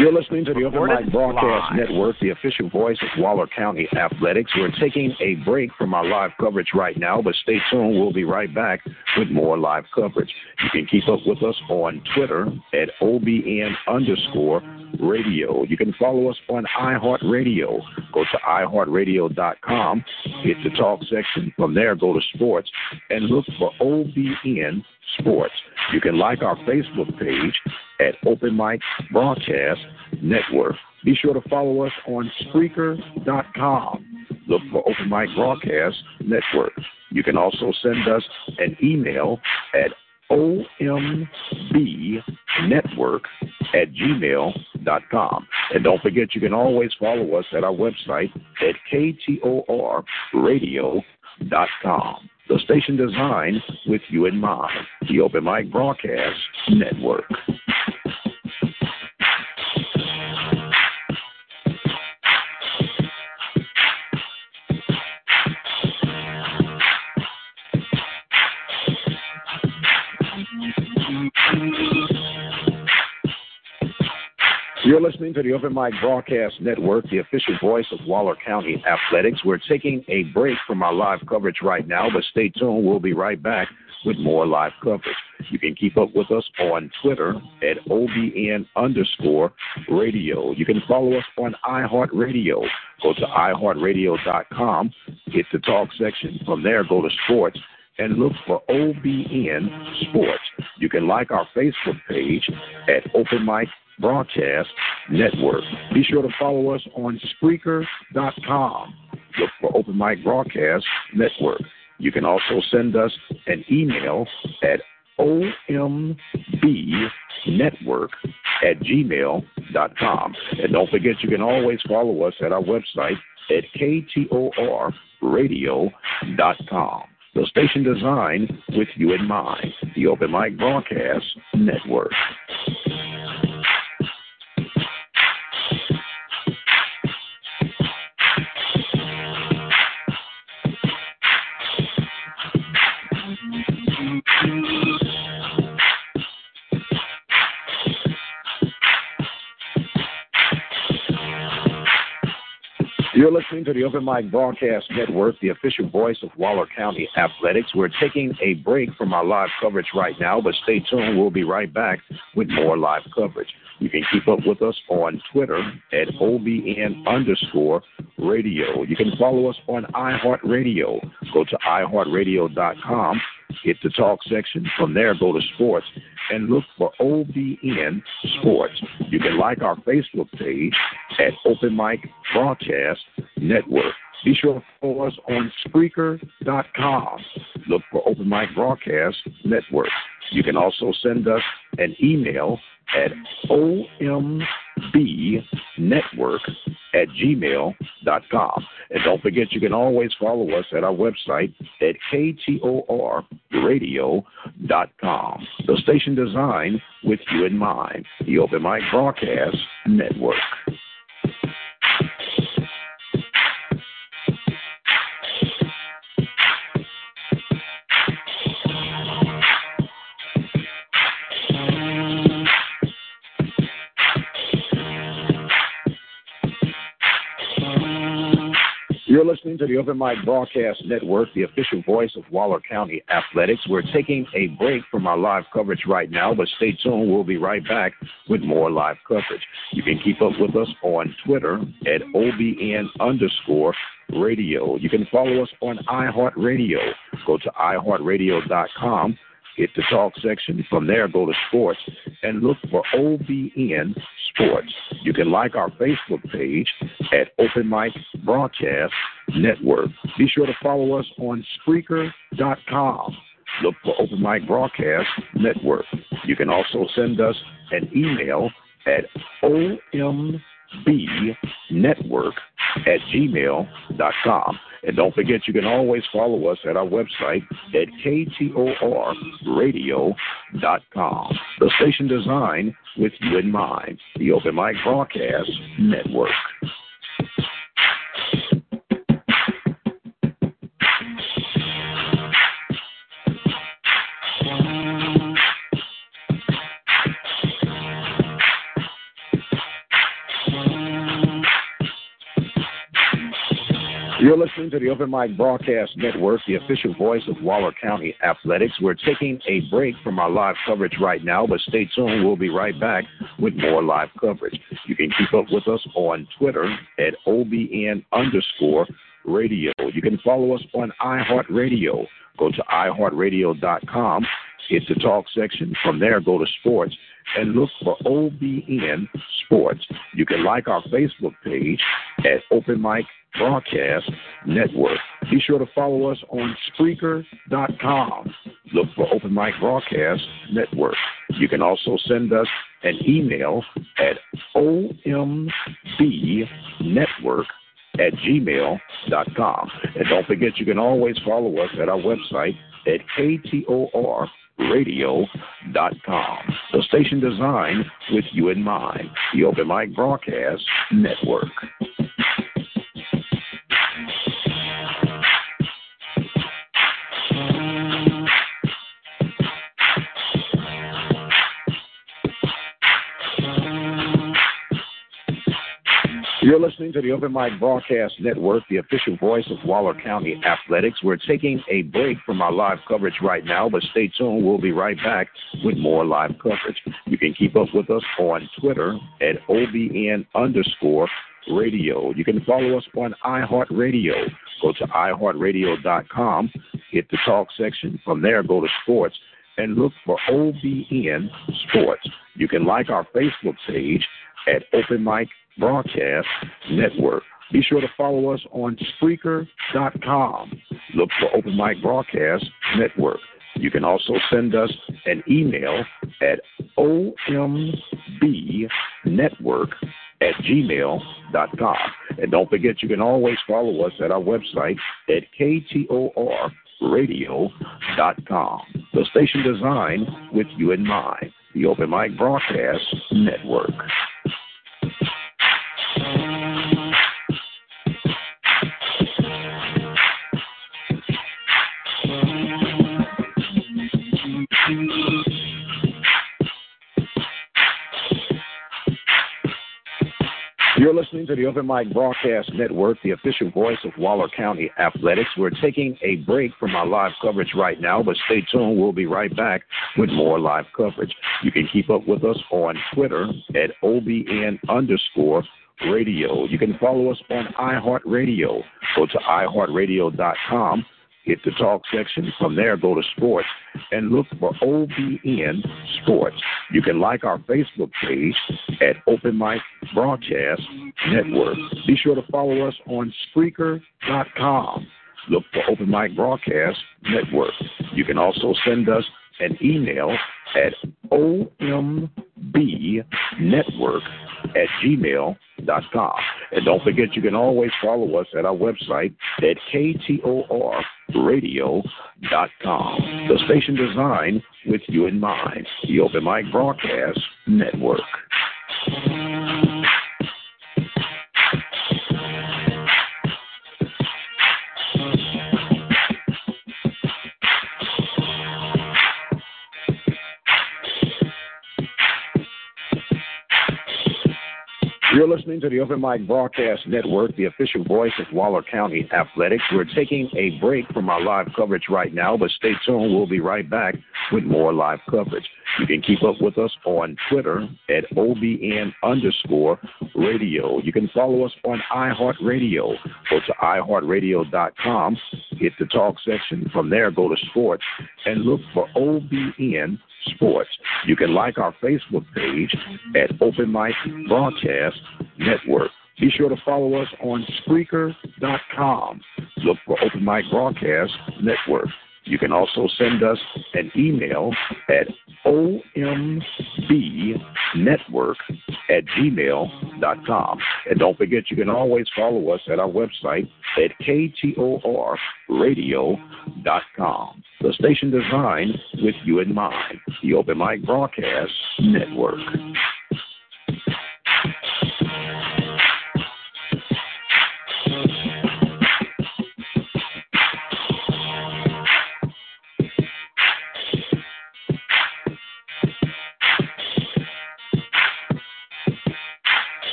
You're listening to the Open Mic Broadcast Network, the official voice of Waller County Athletics. We're taking a break from our live coverage right now, but stay tuned. We'll be right back with more live coverage. You can keep up with us on Twitter at OBN underscore radio. You can follow us on iHeartRadio. Go to iHeartRadio.com, hit the talk section. From there, go to sports and look for OBN Sports. You can like our Facebook page at Open Mic Broadcast Network. Be sure to follow us on Spreaker.com. Look for Open Mic Broadcast Network. You can also send us an email at ombnetwork at gmail.com. And don't forget, you can always follow us at our website at ktorradio.com. The station designed with you in mind. The Open Mic Broadcast Network. You're listening to the Open Mic Broadcast Network, the official voice of Waller County Athletics. We're taking a break from our live coverage right now, but stay tuned. We'll be right back with more live coverage. You can keep up with us on Twitter at OBN underscore radio. You can follow us on iHeartRadio. Go to iHeartRadio.com, hit the talk section. From there, go to sports and look for OBN Sports. You can like our Facebook page at Open Mic Broadcast Network. Be sure to follow us on Spreaker.com. Look for Open Mic Broadcast Network. You can also send us an email at ombnetwork at gmail.com. And don't forget, you can always follow us at our website at ktorradio.com. The station designed with you in mind, the Open Mic Broadcast Network. You're listening to the Open Mic Broadcast Network, the official voice of Waller County Athletics. We're taking a break from our live coverage right now, but stay tuned. We'll be right back with more live coverage. You can keep up with us on Twitter at OBN underscore radio. You can follow us on iHeartRadio. Go to iHeartRadio.com, hit the talk section. From there, go to sports and look for OBN Sports. You can like our Facebook page at Open Mic Broadcast Network. Be sure to follow us on Spreaker.com. Look for Open Mic Broadcast Network. You can also send us an email at ombnetwork at gmail.com. And don't forget, you can always follow us at our website at ktorradio.com. The station designed with you in mind, the Open Mic Broadcast Network. Listening to the Open Mic Broadcast Network, the official voice of Waller County Athletics. We're taking a break from our live coverage right now, but stay tuned. We'll be right back with more live coverage. You can keep up with us on Twitter at OBN underscore radio. You can follow us on iHeartRadio. Go to iHeartRadio.com hit the talk section. From there, go to sports and look for OBN Sports. You can like our Facebook page at Open Mic Broadcast Network. Be sure to follow us on Spreaker.com. Look for Open Mic Broadcast Network. You can also send us an email at ombnetwork at gmail.com. And don't forget, you can always follow us at our website at ktorradio.com. The station designed with you in mind, the Open Mic Broadcast Network. You're listening to the Open Mic Broadcast Network, the official voice of Waller County Athletics. We're taking a break from our live coverage right now, but stay tuned. We'll be right back with more live coverage. You can keep up with us on Twitter at OBN underscore radio. You can follow us on iHeartRadio. Go to iHeartRadio.com, hit the talk section. From there, go to sports and look for OBN Sports. You can like our Facebook page at Open Mic Broadcast Network. Be sure to follow us on Spreaker.com. Look for Open Mic Broadcast Network. You can also send us an email at ombnetwork at gmail.com. And don't forget, you can always follow us at our website at ktorradio.com. The station designed with you in mind, the Open Mic Broadcast Network. You're listening to the Open Mic Broadcast Network, the official voice of Waller County Athletics. We're taking a break from our live coverage right now, but stay tuned. We'll be right back with more live coverage. You can keep up with us on Twitter at OBN underscore radio. You can follow us on iHeartRadio. Go to iHeartRadio.com, hit the talk section. From there, go to sports and look for OBN Sports. You can like our Facebook page at Open Mic Broadcast Network. Be sure to follow us on Spreaker.com. Look for Open Mic Broadcast Network. You can also send us an email at ombnetwork at gmail.com. And don't forget, you can always follow us at our website at ktorradio.com. The station designed with you in mind, the Open Mic Broadcast Network. You're listening to the Open Mic Broadcast Network, the official voice of Waller County Athletics. We're taking a break from our live coverage right now, but stay tuned. We'll be right back with more live coverage. You can keep up with us on Twitter at OBN underscore radio. You can follow us on iHeartRadio. Go to iHeartRadio.com hit the talk section. From there, go to sports and look for OBN Sports. You can like our Facebook page at Open Mic Broadcast Network. Be sure to follow us on Spreaker.com. Look for Open Mic Broadcast Network. You can also send us an email at ombnetwork at gmail.com. And don't forget, you can always follow us at our website at ktorradio.com. The station designed with you in mind, the Open Mic Broadcast Network. You're listening to the Open Mic Broadcast Network, the official voice of Waller County Athletics. We're taking a break from our live coverage right now, but stay tuned. We'll be right back with more live coverage. You can keep up with us on Twitter at OBN underscore radio. You can follow us on iHeartRadio. Go to iHeartRadio.com, hit the talk section. From there, go to sports and look for OBN Sports. You can like our Facebook page at Open Mic Broadcast Network. Be sure to follow us on Spreaker.com. Look for Open Mic Broadcast Network. You can also send us an email at ombnetwork at gmail.com. And don't forget, you can always follow us at our website at ktorradio.com. The station designed with you in mind. The Open Mic Broadcast Network.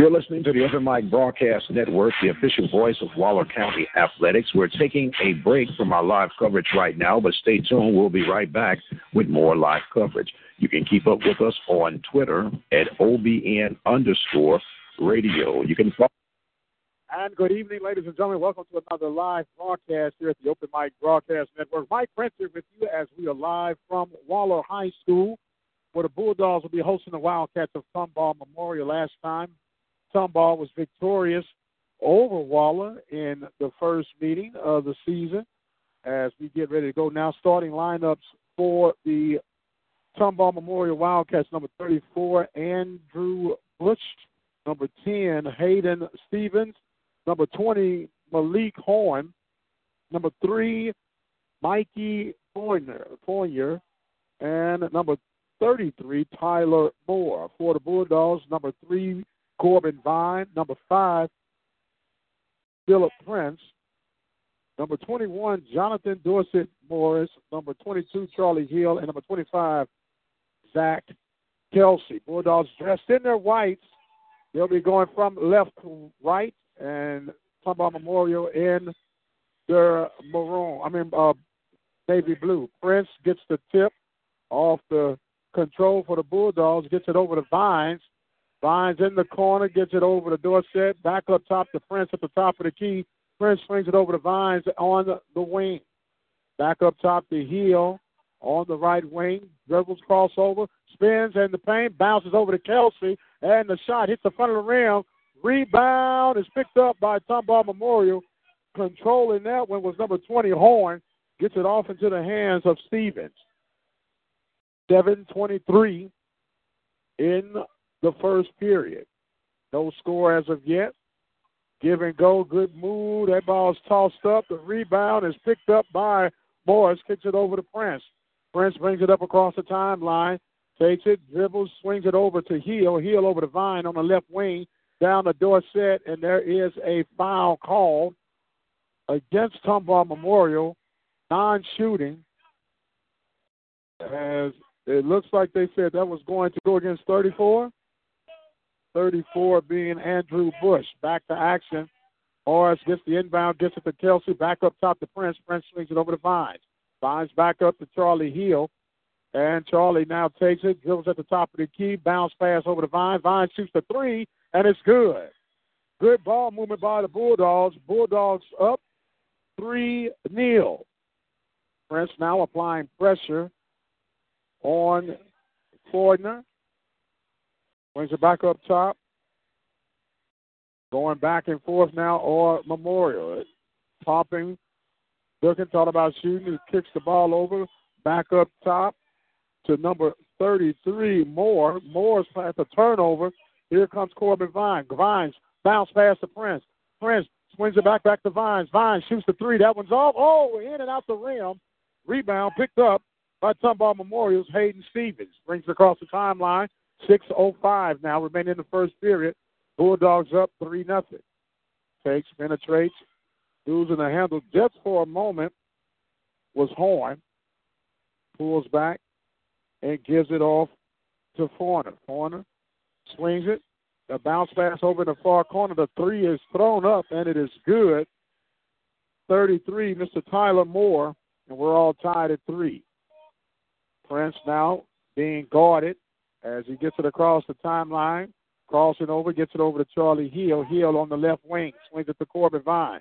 You're listening to the Open Mic Broadcast Network, the official voice of Waller County Athletics. We're taking a break from our live coverage right now, but stay tuned. We'll be right back with more live coverage. You can keep up with us on Twitter at OBN underscore radio. You can follow. And good evening, ladies and gentlemen. Welcome to another live broadcast here at the Open Mic Broadcast Network. Mike Prince here with you as we are live from Waller High School, where the Bulldogs will be hosting the Wildcats of Tomball Memorial last time. Tomball was victorious over Waller in the first meeting of the season. As we get ready to go now, starting lineups for the Tomball Memorial Wildcats number 34, Andrew Bush, number 10, Hayden Stevens, number 20, Malik Horn, number 3, Mikey Fournier, and number 33, Tyler Moore. For the Bulldogs, number 3, Corbin Vine. Number five, Philip Prince. Number 21, Jonathan Dorset Morris. Number 22, Charlie Hill. And number 25, Zach Kelsey. Bulldogs dressed in their whites. They'll be going from left to right. And Tomball Memorial in their maroon, I mean, uh, navy blue. Prince gets the tip off the control for the Bulldogs, gets it over the Vines. Vines in the corner, gets it over to Dorset, back up top to Prince at the top of the key. Prince swings it over to Vines on the wing. Back up top to Hill on the right wing. Dribbles crossover, spins in the paint, bounces over to Kelsey, and the shot hits the front of the rim. Rebound is picked up by Tomball Memorial. Controlling that one was number 20, Horn. Gets it off into the hands of Stevens. 7.23 in the first period. No score as of yet. Give and go, good move. That ball's tossed up. The rebound is picked up by Morris. Kicks it over to Prince. Prince brings it up across the timeline. Takes it, dribbles, swings it over to Hill. Hill over to Vine on the left wing. Down the door set, and there is a foul called against Tomball Memorial. Non shooting. As it looks like they said that was going to go against 34. 34 being Andrew Bush. Back to action. Morris gets the inbound, gets it to Kelsey. Back up top to Prince. Prince swings it over to Vines. Vines back up to Charlie Hill. And Charlie now takes it, dribbles at the top of the key, bounce pass over to Vine. Vine shoots the three, and it's good. Good ball movement by the Bulldogs. Bulldogs up 3 nil. Prince now applying pressure on Fordner. Brings it back up top. Going back and forth now, or Memorial. Popping. Looking, thought about shooting. He kicks the ball over. Back up top to number 33, Moore. Moore's at the turnover. Here comes Corbin Vine. Vines bounce past the Prince. Prince swings it back, back to Vines. Vines shoots the three. That one's off. Oh, in and out the rim. Rebound picked up by Tomball Memorial's Hayden Stevens. Brings it across the timeline. 6.05 now remaining in the first period. Bulldogs up 3 nothing. Takes, penetrates, losing the handle just for a moment was Horn. Pulls back and gives it off to Forner. Forner swings it. The bounce pass over in the far corner. The three is thrown up and it is good. 33, Mr. Tyler Moore, and we're all tied at three. Prince now being guarded as he gets it across the timeline. Crossing over, gets it over to Charlie Hill. Hill on the left wing, swings it to Corbin Vine.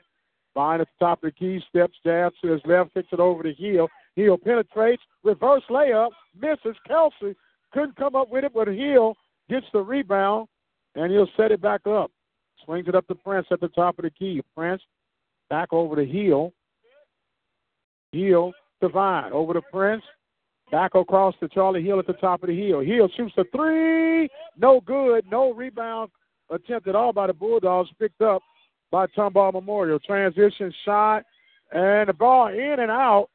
Vine at the top of the key, steps, jabs to his left, kicks it over to Hill. Hill penetrates, reverse layup, misses. Kelsey couldn't come up with it, but Hill gets the rebound, and he'll set it back up. Swings it up to Prince at the top of the key. Prince back over to Hill. Hill to Vine. Over to Prince. Back across to Charlie Hill at the top of the hill. Hill shoots a three. No good. No rebound attempt at all by the Bulldogs. Picked up by Tomball Memorial. Transition shot. And the ball in and out.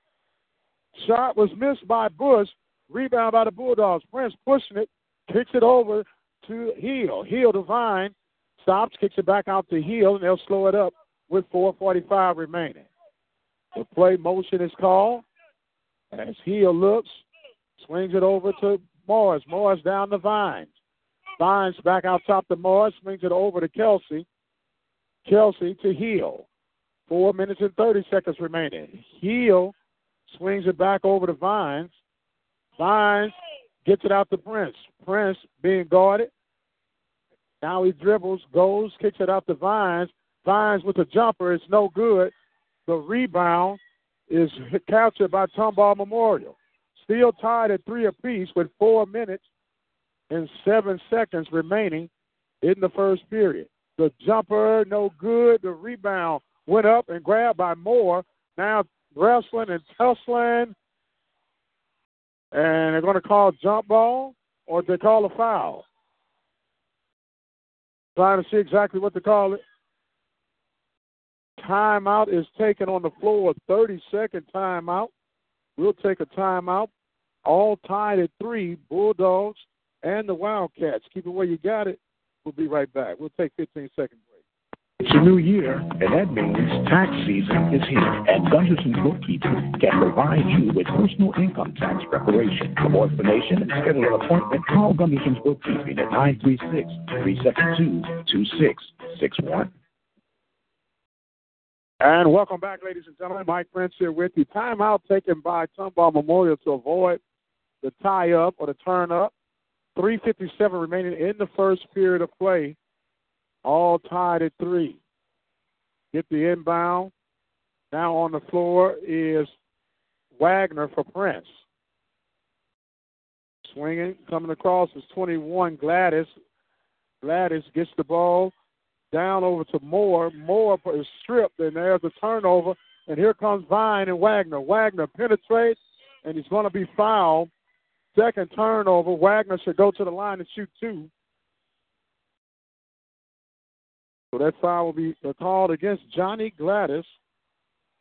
Shot was missed by Bush. Rebound by the Bulldogs. Prince pushing it. Kicks it over to Hill. Hill to Vine. Stops. Kicks it back out to Hill. And they'll slow it up with 4.45 remaining. The play motion is called as Hill looks, swings it over to Morris. Morris down the Vines. Vines back out top to Morris, swings it over to Kelsey. Kelsey to Hill. Four minutes and 30 seconds remaining. Hill swings it back over to Vines. Vines gets it out to Prince. Prince being guarded. Now he dribbles, goes, kicks it out to Vines. Vines with the jumper. It's no good. The rebound is captured by Tomball Memorial. Still tied at three apiece with four minutes and seven seconds remaining in the first period. The jumper, no good. The rebound went up and grabbed by Moore. Now wrestling and tussling. And they're going to call jump ball or they call a foul. Trying to see exactly what to call it. Timeout is taken on the floor, 30 second timeout. We'll take a timeout. All tied at three, Bulldogs and the Wildcats. Keep it where you got it. We'll be right back. We'll take 15 second break. It's a new year, and that means tax season is here. And Gunderson's Bookkeeping can provide you with personal income tax preparation. For more information and schedule an appointment, call Gunderson's Bookkeeping at 936 372 2661. And welcome back, ladies and gentlemen. Mike Prince here with you. Timeout taken by Tomball Memorial to avoid the tie up or the turn up. 3.57 remaining in the first period of play. All tied at three. Get the inbound. Now on the floor is Wagner for Prince. Swinging, coming across is 21 Gladys. Gladys gets the ball down over to Moore. Moore is stripped, and there's a turnover. And here comes Vine and Wagner. Wagner penetrates, and he's going to be fouled. Second turnover. Wagner should go to the line and shoot two. So that foul will be called against Johnny Gladys.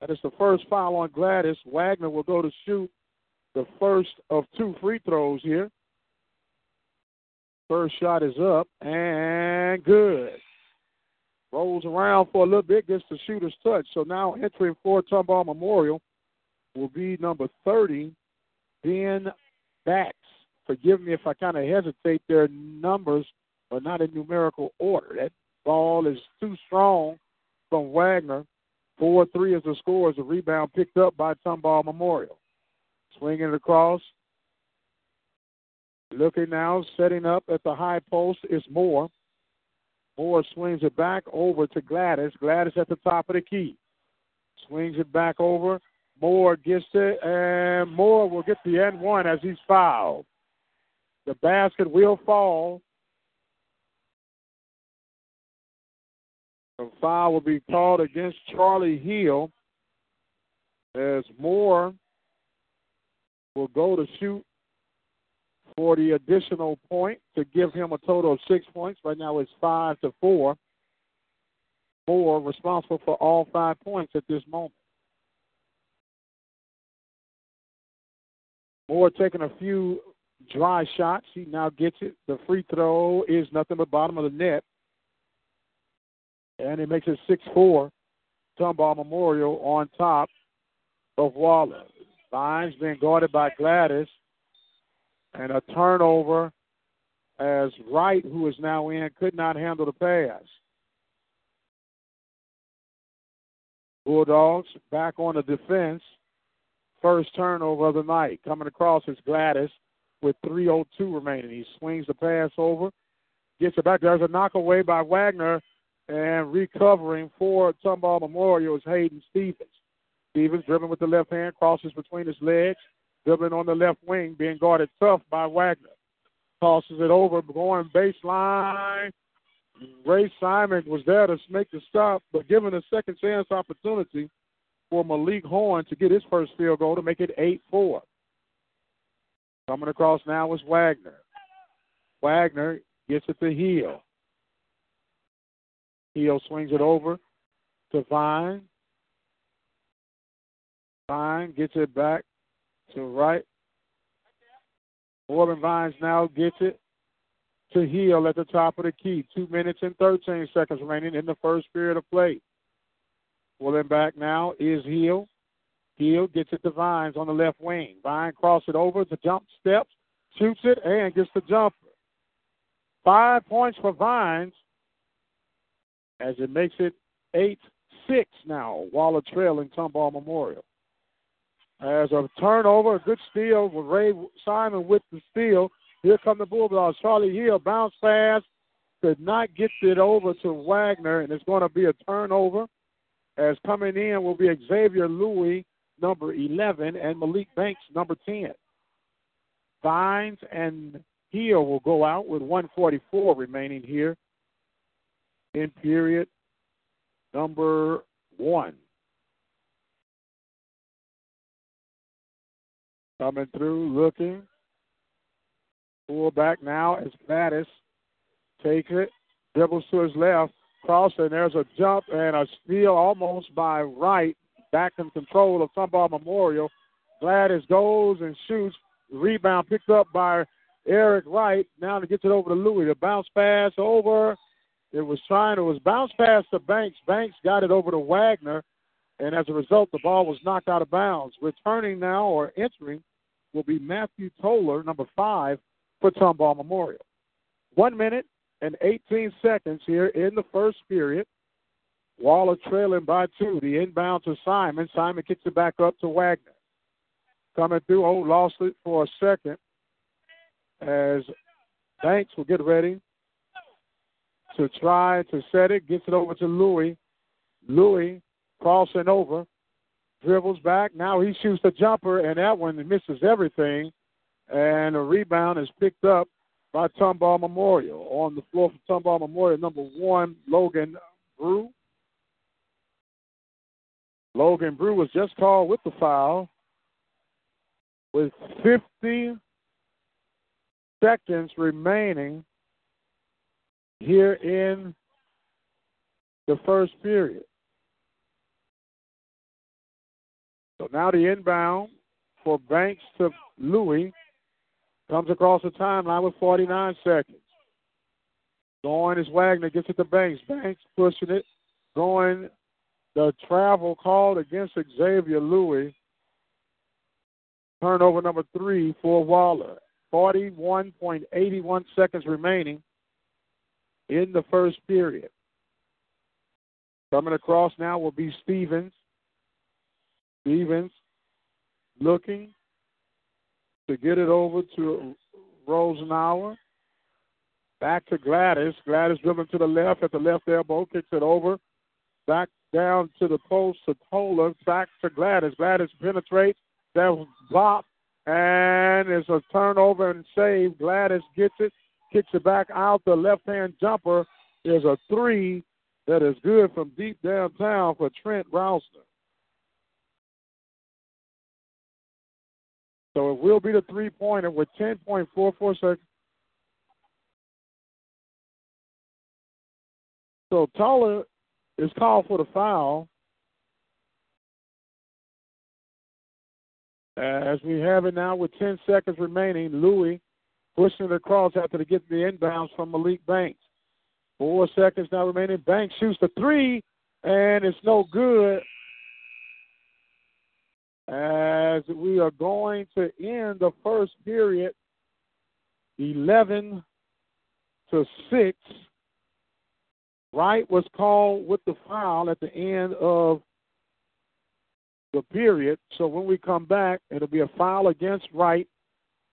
That is the first foul on Gladys. Wagner will go to shoot the first of two free throws here. First shot is up and good. Rolls around for a little bit, gets the shooter's touch. So now entering for Tomball Memorial will be number 30, Ben Batts. Forgive me if I kind of hesitate. Their numbers are not in numerical order. That ball is too strong from Wagner. 4 3 is the score as a rebound picked up by Tomball Memorial. Swinging it across. Looking now, setting up at the high post is Moore. Moore swings it back over to Gladys. Gladys at the top of the key. Swings it back over. Moore gets it, and Moore will get the N one as he's fouled. The basket will fall. The foul will be called against Charlie Hill as Moore will go to shoot for the additional point to give him a total of six points. Right now it's five to four. Moore responsible for all five points at this moment. Moore taking a few dry shots. He now gets it. The free throw is nothing but bottom of the net. And it makes it 6 4. Tomball Memorial on top of Waller. Vines being guarded by Gladys and a turnover as Wright, who is now in, could not handle the pass. Bulldogs back on the defense. First turnover of the night. Coming across is Gladys with 3.02 remaining. He swings the pass over, gets it back. There's a knockaway by Wagner, and recovering for Tomball Memorial is Hayden Stevens. Stevens dribbling with the left hand, crosses between his legs, dribbling on the left wing, being guarded tough by Wagner. Tosses it over, going baseline. Ray Simon was there to make the stop, but given a second chance opportunity, for Malik Horn to get his first field goal to make it 8 4. Coming across now is Wagner. Wagner gets it to Hill. Hill swings it over to Vine. Vine gets it back to Wright. Corbin Vines now gets it to Hill at the top of the key. Two minutes and 13 seconds remaining in the first period of play. Pulling back now is Hill. Hill gets it to Vines on the left wing. Vine crosses it over to jump steps, shoots it, and gets the jumper. Five points for Vines as it makes it 8 6 now. Waller trailing Tomball Memorial. As a turnover, a good steal with Ray Simon with the steal. Here come the Bulldogs. Charlie Hill bounce pass. Could not get it over to Wagner, and it's going to be a turnover. As coming in will be Xavier Louis, number 11, and Malik Banks, number 10. Vines and Hill will go out with 144 remaining here in period number one. Coming through, looking. Pull back now as Mattis takes it, dribbles to his left, cross, and there's a jump and a steal almost by Wright, back in control of Tomball Memorial. Gladys goes and shoots. Rebound picked up by Eric Wright. Now to get it over to Louis. The bounce pass over. It was trying. It was bounce pass to Banks. Banks got it over to Wagner, and as a result, the ball was knocked out of bounds. Returning now or entering will be Matthew Toller, number five, for Tomball Memorial. One minute and 18 seconds here in the first period. Waller trailing by two. The inbound to Simon. Simon kicks it back up to Wagner. Coming through. Oh, lost it for a second as Banks will get ready to try to set it. Gets it over to Louis. Louis crossing over. Dribbles back. Now he shoots the jumper, and that one misses everything. And a rebound is picked up by Tomball Memorial. On the floor for Tomball Memorial, number one, Logan Brew. Logan Brew was just called with the foul with 50 seconds remaining here in the first period. So now the inbound for Banks to Louis comes across the timeline with 49 seconds. Going is Wagner, gets it to Banks. Banks pushing it. Going the travel called against Xavier Louis. Turnover number three for Waller. 41.81 seconds remaining in the first period. Coming across now will be Stevens. Stevens looking to get it over to Rosenauer. Back to Gladys. Gladys driven to the left at the left elbow, kicks it over. Back down to the post to Toller. Back to Gladys. Gladys penetrates. That was. And it's a turnover and save. Gladys gets it, kicks it back out. The left hand jumper is a three that is good from deep downtown for Trent Rousner. So it will be the three pointer with 10.44 seconds. So Toller is called for the foul. As we have it now with 10 seconds remaining, Louis pushing it across after they get the inbounds from Malik Banks. Four seconds now remaining. Banks shoots the three, and it's no good as we are going to end the first period 11 to 6. Wright was called with the foul at the end of the period. So when we come back, it'll be a foul against Wright.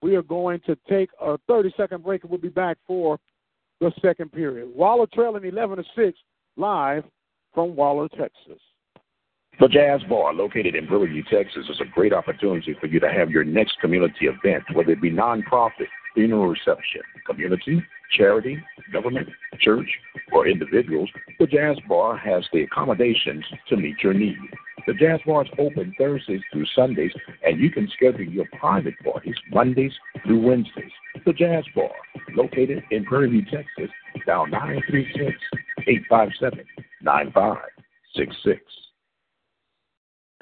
We are going to take a 30 second break and we'll be back for the second period. Waller trailing 11 to 6 live from Waller, Texas. The Jazz Bar, located in View, Texas, is a great opportunity for you to have your next community event, whether it be nonprofit, funeral reception, community, charity, government, church, or individuals. The Jazz Bar has the accommodations to meet your need. The Jazz Bar is open Thursdays through Sundays, and you can schedule your private parties Mondays through Wednesdays. The Jazz Bar, located in Prairie View, Texas, dial 936 857 9566.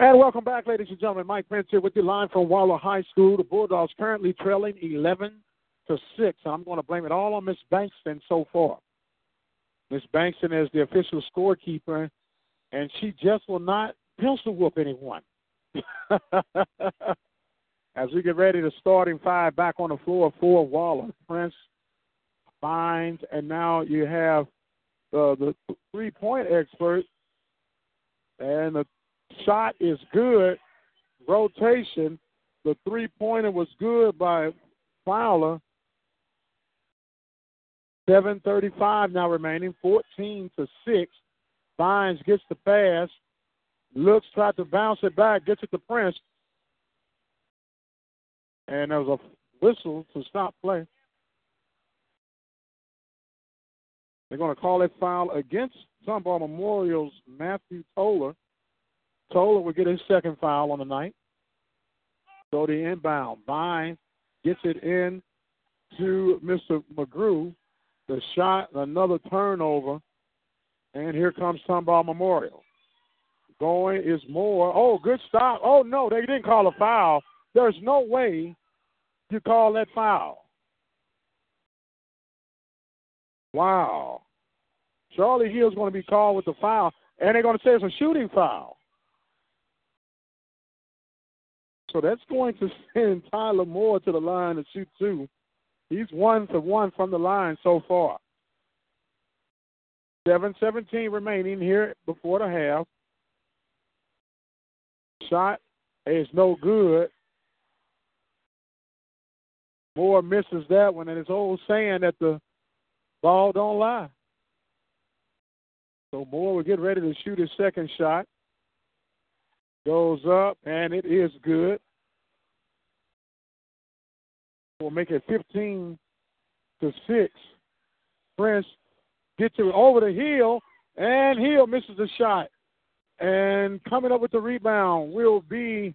And welcome back, ladies and gentlemen. Mike Prince here with you live from Waller High School. The Bulldogs currently trailing 11 to 6. I'm going to blame it all on Miss Bankston so far. Miss Bankston is the official scorekeeper, and she just will not pencil whoop anyone. As we get ready to starting five back on the floor for Waller, Prince, Vines, and now you have uh, the three point expert, and the shot is good. Rotation. The three pointer was good by Fowler. 7.35 now remaining, 14 to 6. Vines gets the pass, looks, tries to bounce it back, gets it to Prince. And there was a whistle to stop play. They're going to call it foul against Tomball Memorial's Matthew Toller. Toller will get his second foul on the night. So the inbound. Vine gets it in to Mr. McGrew. The shot, another turnover. And here comes Tomball Memorial. Going is more. Oh, good stop. Oh, no, they didn't call a foul. There's no way you call that foul. Wow. Charlie Hill's going to be called with the foul, and they're going to say it's a shooting foul. So that's going to send Tyler Moore to the line to shoot two. He's one to one from the line so far. 7-17 remaining here before the half. Shot is no good. Moore misses that one, and it's old saying that the ball don't lie. So Moore will get ready to shoot his second shot. Goes up, and it is good. We'll make it 15 to 6. Prince gets it over the heel, and Hill misses the shot. And coming up with the rebound will be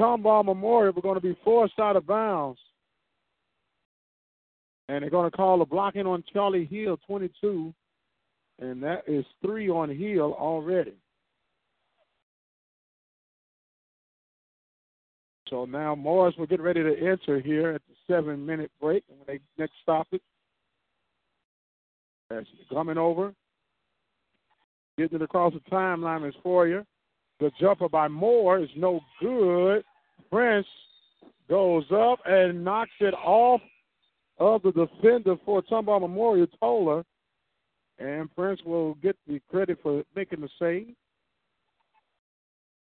Tomball Memorial. We're going to be forced out of bounds. And they're going to call a blocking on Charlie Hill, 22. And that is three on Hill already. So now Morris will getting ready to enter here at the seven minute break when they next stop it. That's coming over. Getting it across the timeline is for you. The jumper by Moore is no good. Prince goes up and knocks it off of the defender for Tomball Memorial Toller. And Prince will get the credit for making the save.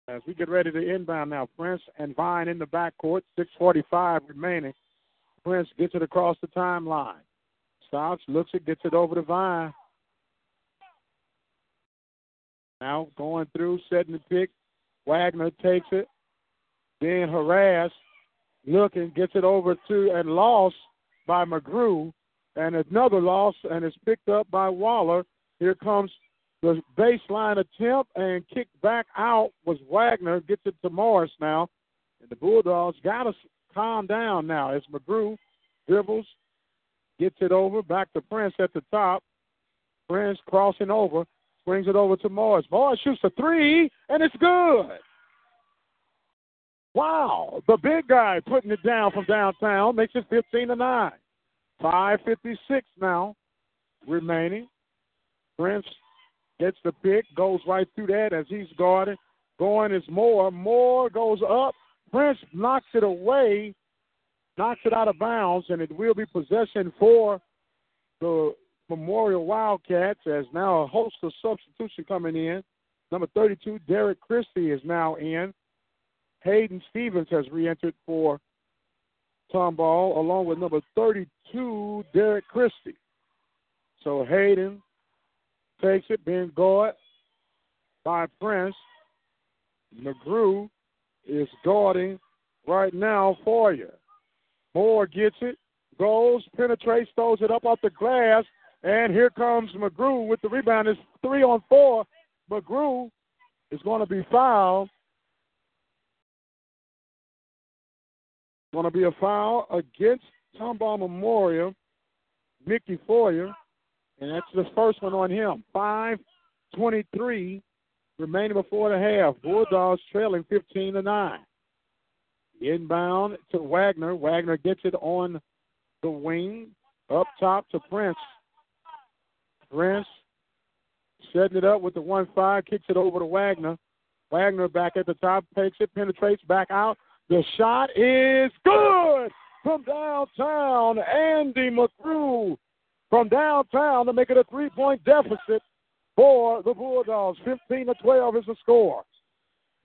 As we get ready to inbound now, Prince and Vine in the backcourt, 6.45 remaining. Prince gets it across the timeline. Stops, looks it, gets it over to Vine. Now going through, setting the pick. Wagner takes it, being harassed, looking, gets it over to and lost by McGrew, and another loss, and it's picked up by Waller. Here comes the baseline attempt and kick back out was Wagner. Gets it to Morris now. And the Bulldogs got to calm down now as McGrew dribbles, gets it over, back to Prince at the top. Prince crossing over, brings it over to Morris. Morris shoots a three, and it's good. Wow, the big guy putting it down from downtown makes it 15 to 9. 5.56 now remaining. Prince Gets the pick, goes right through that as he's guarded. Going is Moore. Moore goes up. Prince knocks it away, knocks it out of bounds, and it will be possession for the Memorial Wildcats as now a host of substitution coming in. Number 32, Derek Christie is now in. Hayden Stevens has re-entered for Tomball, along with number 32, Derek Christie. So Hayden, takes it, being guarded by Prince. McGrew is guarding right now for you. Moore gets it, goes, penetrates, throws it up off the glass, and here comes McGrew with the rebound. It's three on four. McGrew is going to be fouled. Going to be a foul against Tomball Memorial, Mickey Foyer, and that's the first one on him. 5:23 remaining before the half. Bulldogs trailing 15 to nine. Inbound to Wagner. Wagner gets it on the wing. Up top to Prince. Prince setting it up with the 1 5, kicks it over to Wagner. Wagner back at the top, takes it, penetrates back out. The shot is good from downtown. Andy McGrew from downtown to make it a three point deficit for the Bulldogs. 15 to 12 is the score.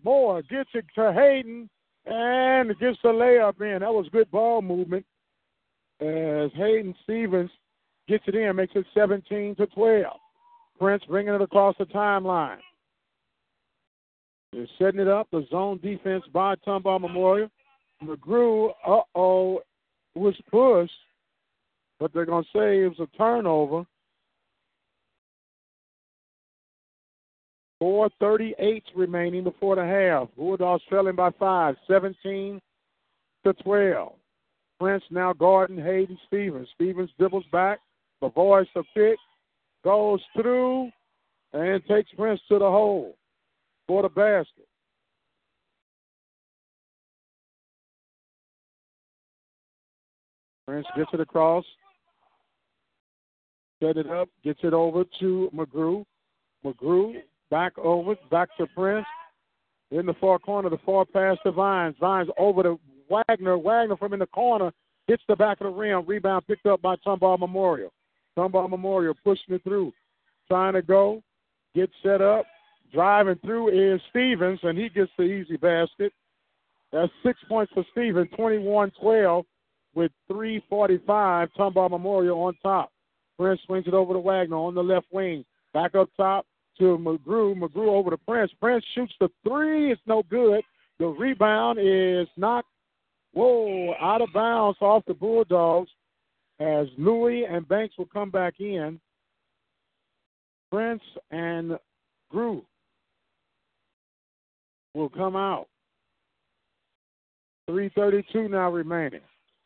Moore gets it to Hayden and gets the layup in. That was good ball movement as Hayden Stevens gets it in, makes it 17 to 12. Prince bringing it across the timeline. They're setting it up. The zone defense by Tomball Memorial. McGrew, uh oh, was pushed, but they're going to say it was a turnover. 4.38 remaining before the half. Bulldogs trailing by five, 17 to 12. Prince now guarding Hayden Stevens. Stevens dribbles back. The voice of pick goes through and takes Prince to the hole for the basket. Prince gets it across, set it up, gets it over to McGrew. McGrew back over, back to Prince. In the far corner, the far pass to Vines. Vines over to Wagner. Wagner from in the corner hits the back of the rim. Rebound picked up by Tomball Memorial. Tomball Memorial pushing it through. Trying to go. Get set up. Driving through is Stevens, and he gets the easy basket. That's six points for Stevens, 21 12 with 3.45. Tomball Memorial on top. Prince swings it over to Wagner on the left wing. Back up top to McGrew. McGrew over to Prince. Prince shoots the three. It's no good. The rebound is knocked, whoa, out of bounds off the Bulldogs as Louis and Banks will come back in. Prince and Grew will come out. 332 now remaining.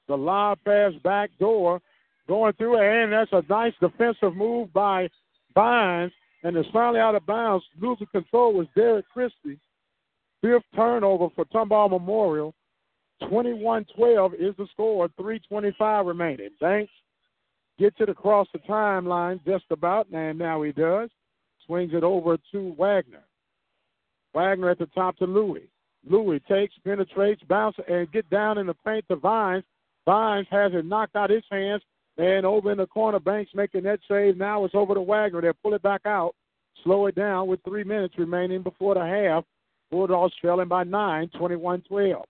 The live pass back door going through, and that's a nice defensive move by Vines and it's finally out of bounds. Losing control was Derek Christie. Fifth turnover for Tomball Memorial. 21-12 is the score. 3:25 remaining. Banks gets it across the timeline just about, and now he does. Swings it over to Wagner. Wagner at the top to Louis. Louis takes, penetrates, bounces, and get down in the paint to Vines. Vines has it knocked out his hands, and over in the corner, Banks making that save. Now it's over to Wagner. They'll pull it back out, slow it down with three minutes remaining before the half. Bulldogs trailing by nine, 21-12.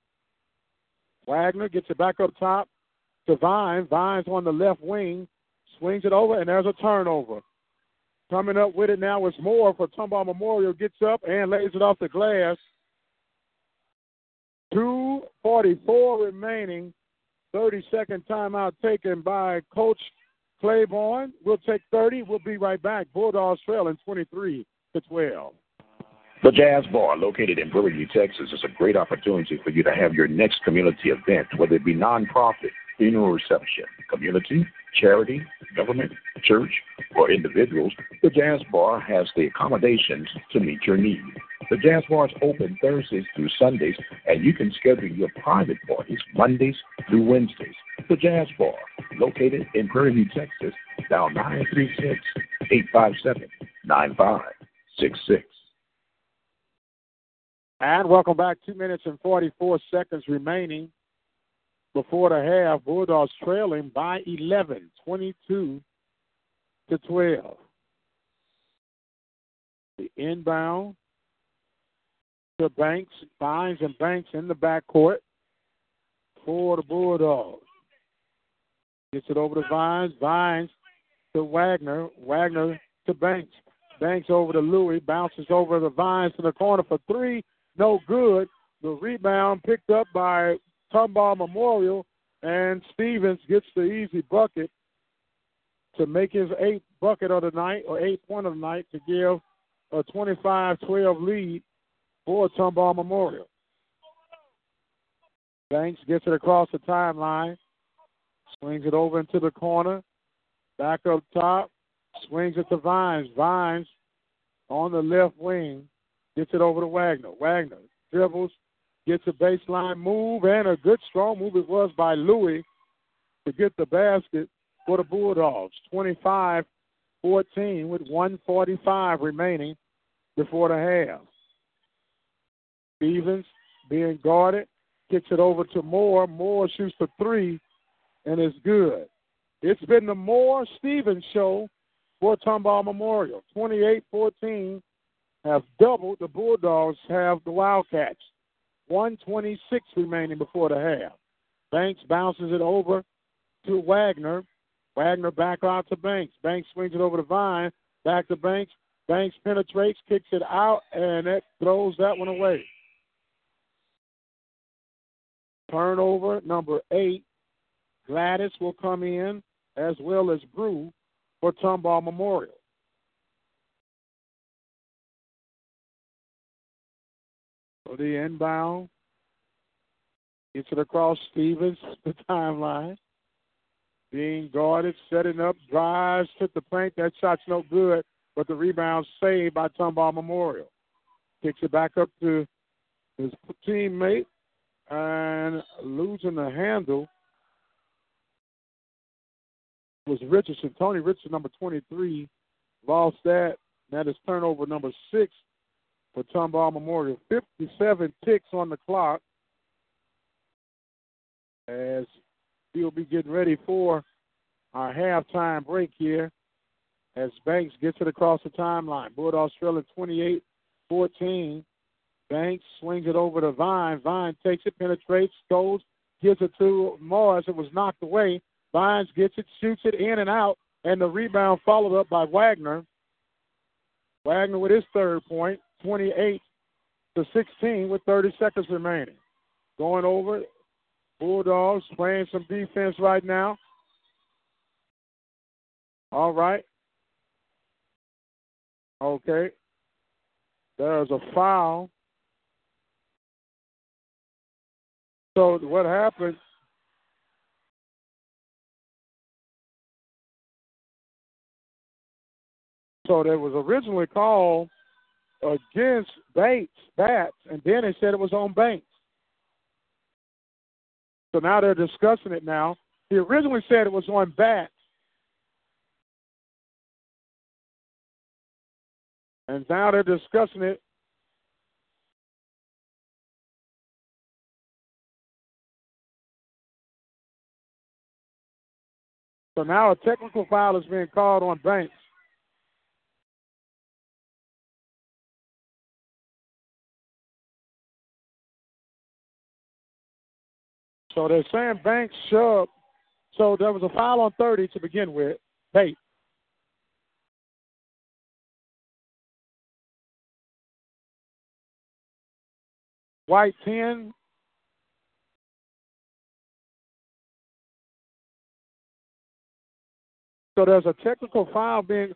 Wagner gets it back up top to Vine. Vine's on the left wing, swings it over, and there's a turnover. Coming up with it now is Moore for Tomball Memorial. Gets up and lays it off the glass. 2.44 remaining 30 second timeout taken by Coach Claiborne. We'll take 30. We'll be right back. Bulldogs trailing 23 to 12. The Jazz Bar, located in Prairie Texas, is a great opportunity for you to have your next community event, whether it be nonprofit, funeral reception, community, charity, government, church, or individuals. The Jazz Bar has the accommodations to meet your need. The Jazz Bar is open Thursdays through Sundays, and you can schedule your private parties Mondays through Wednesdays. The Jazz Bar, located in Prairie View, Texas, dial 936 857 9566. And welcome back. Two minutes and 44 seconds remaining before the half. Bulldogs trailing by 11, 22 to 12. The inbound to Banks, Vines and Banks in the backcourt for the Bulldogs. Gets it over to Vines, Vines to Wagner, Wagner to Banks. Banks over to Louis, bounces over the Vines to the corner for three, no good. The rebound picked up by Tomball Memorial, and Stevens gets the easy bucket to make his eighth bucket of the night or eighth point of the night to give a 25 12 lead for Tomball Memorial. Banks gets it across the timeline, swings it over into the corner, back up top, swings it to Vines. Vines on the left wing gets it over to Wagner. Wagner dribbles, gets a baseline move, and a good strong move it was by Louis to get the basket for the Bulldogs. 25 14 with 145 remaining before the half. Stevens being guarded, kicks it over to Moore. Moore shoots for three and it's good. It's been the Moore Stevens show for Tomball Memorial. 28 14 have doubled. The Bulldogs have the Wildcats. 126 remaining before the half. Banks bounces it over to Wagner. Wagner back out to Banks. Banks swings it over to Vine. Back to Banks. Banks penetrates, kicks it out, and it throws that one away. Turnover number eight. Gladys will come in as well as Brew for Tomball Memorial. So the inbound gets it across Stevens, the timeline. Being guarded, setting up, drives hit the paint. That shot's no good, but the rebound saved by Tomball Memorial. Kicks it back up to his teammate and losing the handle was Richardson. Tony Richardson, number 23, lost that. That is turnover number six for Tomball Memorial. 57 ticks on the clock as we'll be getting ready for our halftime break here as Banks gets it across the timeline. Bulldogs trailing 28 14. Banks swings it over to Vine. Vine takes it, penetrates, goes, gives it to Morris. It was knocked away. Vines gets it, shoots it in and out, and the rebound followed up by Wagner. Wagner with his third point, 28 to 16 with 30 seconds remaining. Going over, Bulldogs playing some defense right now. All right. Okay. There's a foul. So what happened? So there was originally called against Bates, Batts, and then they said it was on Banks. So now they're discussing it now. He originally said it was on Batts. And now they're discussing it. So now a technical foul is being called on Banks. So they're saying Banks shoved. So there was a foul on 30 to begin with. Bate. White 10. So there's a technical foul being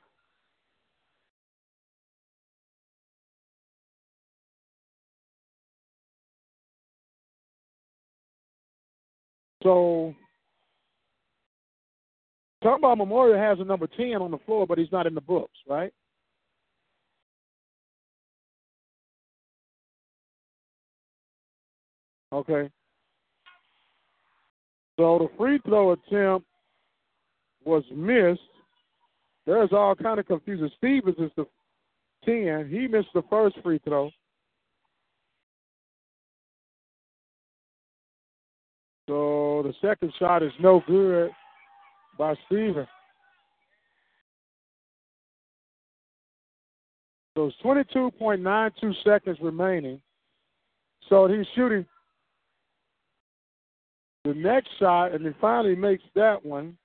So Tomball Memorial has a number 10 on the floor, but he's not in the books, right? Okay. So the free throw attempt was missed. There's all kind of confusion. Stevens is the 10. He missed the first free throw. So the second shot is no good by Steven. So it's 22.92 seconds remaining. So he's shooting the next shot, and he finally makes that one.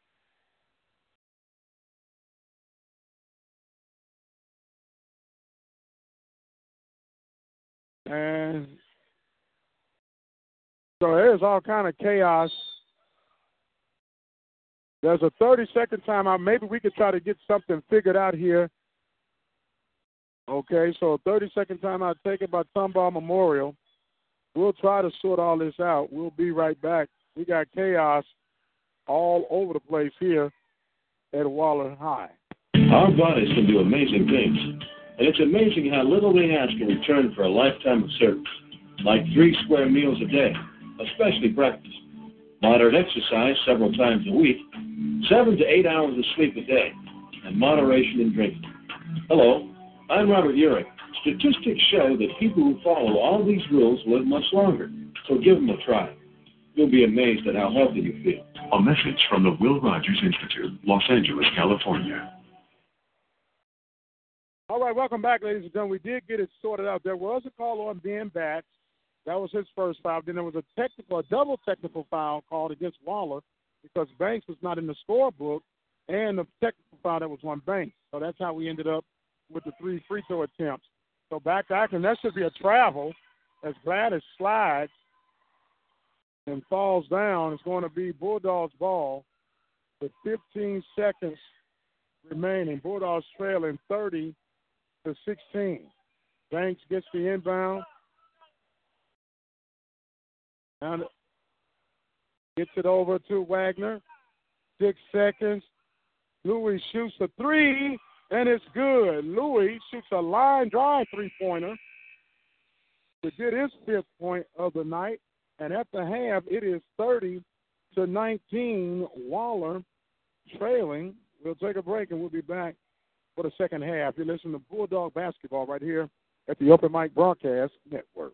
And so there's all kind of chaos. There's a 30 second timeout. Maybe we could try to get something figured out here Okay, so 30 second timeout taken by Tomball Memorial. We'll try to sort all this out. We'll be right back. We got chaos all over the place here at Waller High. Our bodies can do amazing things, and it's amazing how little they ask in return for a lifetime of service, like three square meals a day, especially breakfast, moderate exercise several times a week, seven to eight hours of sleep a day, and moderation in drinking. Hello, I'm Robert Urich. Statistics show that people who follow all these rules live much longer, so give them a try. You'll be amazed at how healthy you feel. A message from the Will Rogers Institute, Los Angeles, California. All right, welcome back, ladies and gentlemen. We did get it sorted out. There was a call on Ben Batts. That was his first foul. Then there was a technical, a double technical foul called against Waller because Banks was not in the scorebook, and the technical foul that was on Banks. So that's how we ended up with the three free throw attempts. So back to action. That should be a travel as Gladys slides and falls down. It's going to be Bulldogs ball with 15 seconds remaining. Bulldogs trailing 30 to 16. Banks gets the inbound. And gets it over to Wagner. Six seconds. Louis shoots a three, and it's good. Louis shoots a line drive three pointer to get his fifth point of the night. And at the half, it is 30 to 19. Waller trailing. We'll take a break and we'll be back for the second half. You're listening to Bulldog Basketball right here at the Open Mic Broadcast Network.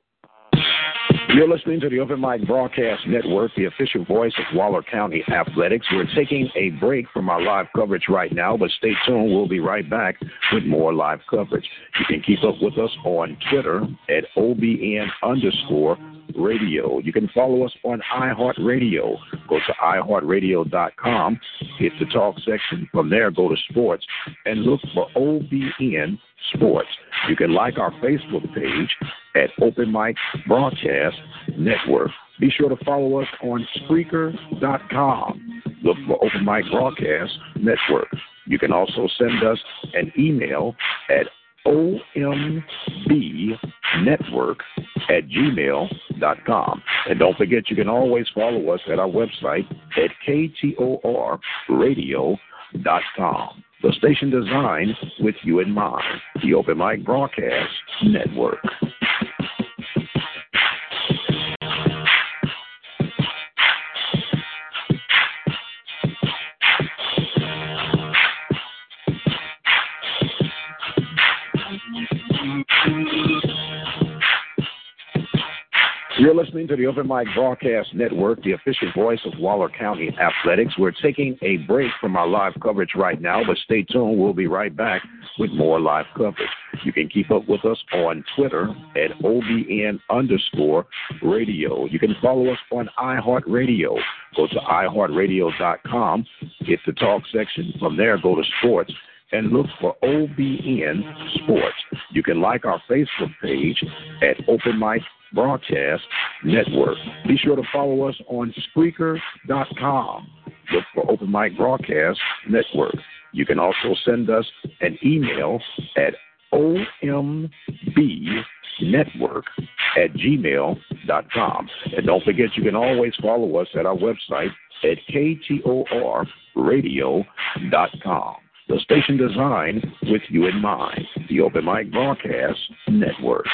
You're listening to the Open Mic Broadcast Network, the official voice of Waller County Athletics. We're taking a break from our live coverage right now, but stay tuned. We'll be right back with more live coverage. You can keep up with us on Twitter at OBN underscore radio. You can follow us on iHeartRadio. Go to iHeartRadio.com, hit the talk section. From there, go to sports and look for OBN Sports. You can like our Facebook page at Open Mic Broadcast Network. Be sure to follow us on Spreaker.com. Look for Open Mic Broadcast Network. You can also send us an email at ombnetwork at gmail.com. And don't forget, you can always follow us at our website at ktorradio.com. The station designed with you in mind. The Open Mic Broadcast Network. You're listening to the Open Mic Broadcast Network, the official voice of Waller County Athletics. We're taking a break from our live coverage right now, but stay tuned. We'll be right back with more live coverage. You can keep up with us on Twitter at OBN underscore radio. You can follow us on iHeartRadio. Go to iHeartRadio.com, hit the talk section. From there, go to sports and look for OBN Sports. You can like our Facebook page at Open Mic Broadcast Network. Be sure to follow us on Spreaker.com. Look for Open Mic Broadcast Network. You can also send us an email at ombnetwork at gmail.com. And don't forget, you can always follow us at our website at ktorradio.com. The station designed with you in mind. The Open Mic Broadcast Network.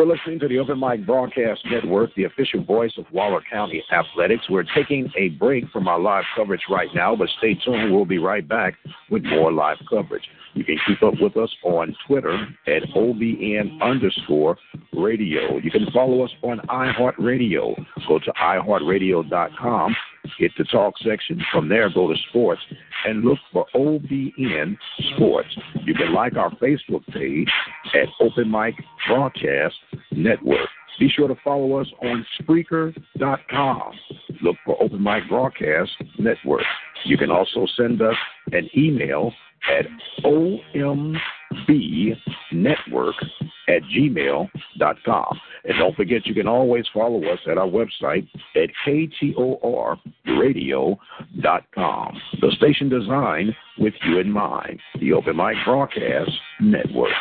You're listening to the Open Mic Broadcast Network, the official voice of Waller County Athletics. We're taking a break from our live coverage right now, but stay tuned. We'll be right back with more live coverage. You can keep up with us on Twitter at OBN underscore radio. You can follow us on iHeartRadio. Go to iHeartRadio.com, hit the talk section. From there, go to sports and look for OBN Sports. You can like our Facebook page at Open Mic Broadcast Network. Be sure to follow us on Spreaker.com. Look for Open Mic Broadcast Network. You can also send us an email at ombnetwork at gmail.com. And don't forget, you can always follow us at our website at ktorradio.com. The station designed with you in mind, the Open Mic Broadcast Network.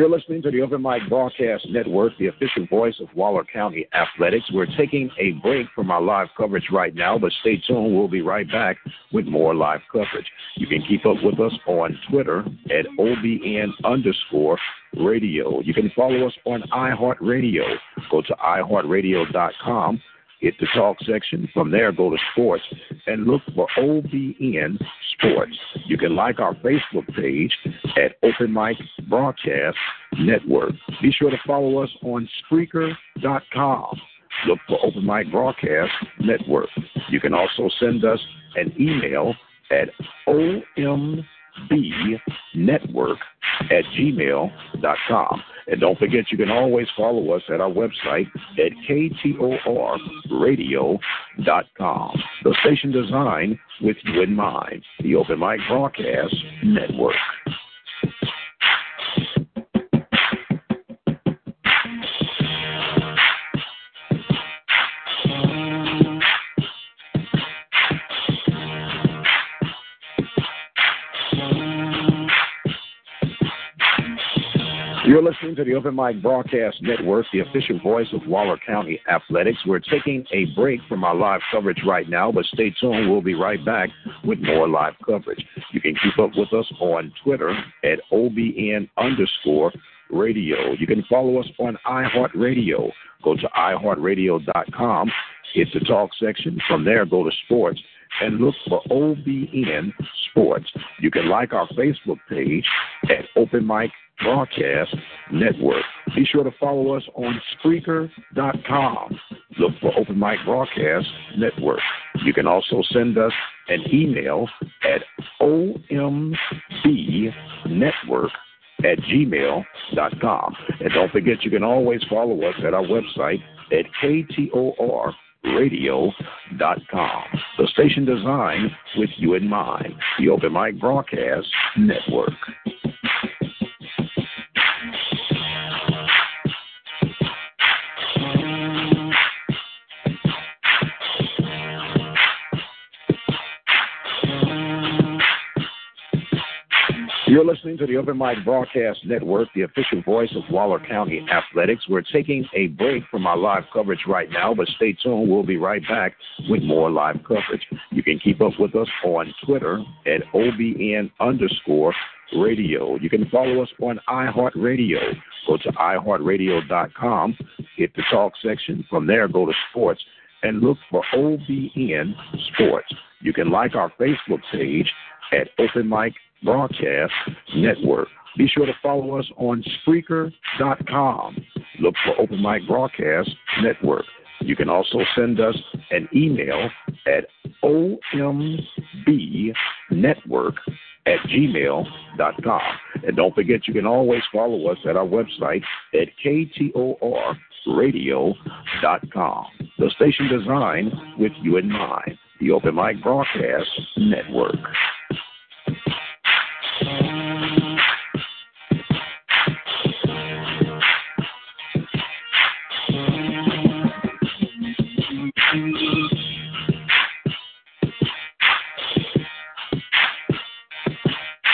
You're listening to the Open Mic Broadcast Network, the official voice of Waller County Athletics. We're taking a break from our live coverage right now, but stay tuned. We'll be right back with more live coverage. You can keep up with us on Twitter at OBN underscore radio. You can follow us on iHeartRadio. Go to iHeartRadio.com hit the talk section. From there, go to sports and look for OBN Sports. You can like our Facebook page at Open Mic Broadcast Network. Be sure to follow us on Spreaker.com. Look for Open Mic Broadcast Network. You can also send us an email at OMB B network at gmail.com. And don't forget, you can always follow us at our website at ktorradio.com. The station designed with you in mind, the Open Mic Broadcast Network. You're listening to the Open Mic Broadcast Network, the official voice of Waller County Athletics. We're taking a break from our live coverage right now, but stay tuned. We'll be right back with more live coverage. You can keep up with us on Twitter at OBN underscore radio. You can follow us on iHeartRadio. Go to iHeartRadio.com, hit the talk section. From there, go to sports and look for OBN Sports. You can like our Facebook page at Open Mic Broadcast Network. Be sure to follow us on Spreaker.com. Look for Open Mic Broadcast Network. You can also send us an email at OMB Network at gmail.com. And don't forget, you can always follow us at our website at KTOR radio.com. The station designed with you in mind, the Open Mic Broadcast Network. You're listening to the Open Mic Broadcast Network, the official voice of Waller County Athletics. We're taking a break from our live coverage right now, but stay tuned. We'll be right back with more live coverage. You can keep up with us on Twitter at OBN underscore radio. You can follow us on iHeartRadio. Go to iHeartRadio.com, hit the talk section. From there, go to sports and look for OBN Sports. You can like our Facebook page at Open Mic Broadcast Network. Be sure to follow us on Spreaker.com. Look for Open Mic Broadcast Network. You can also send us an email at ombnetwork at gmail.com. And don't forget, you can always follow us at our website at ktorradio.com. The station designed with you in mind, the Open Mic Broadcast Network.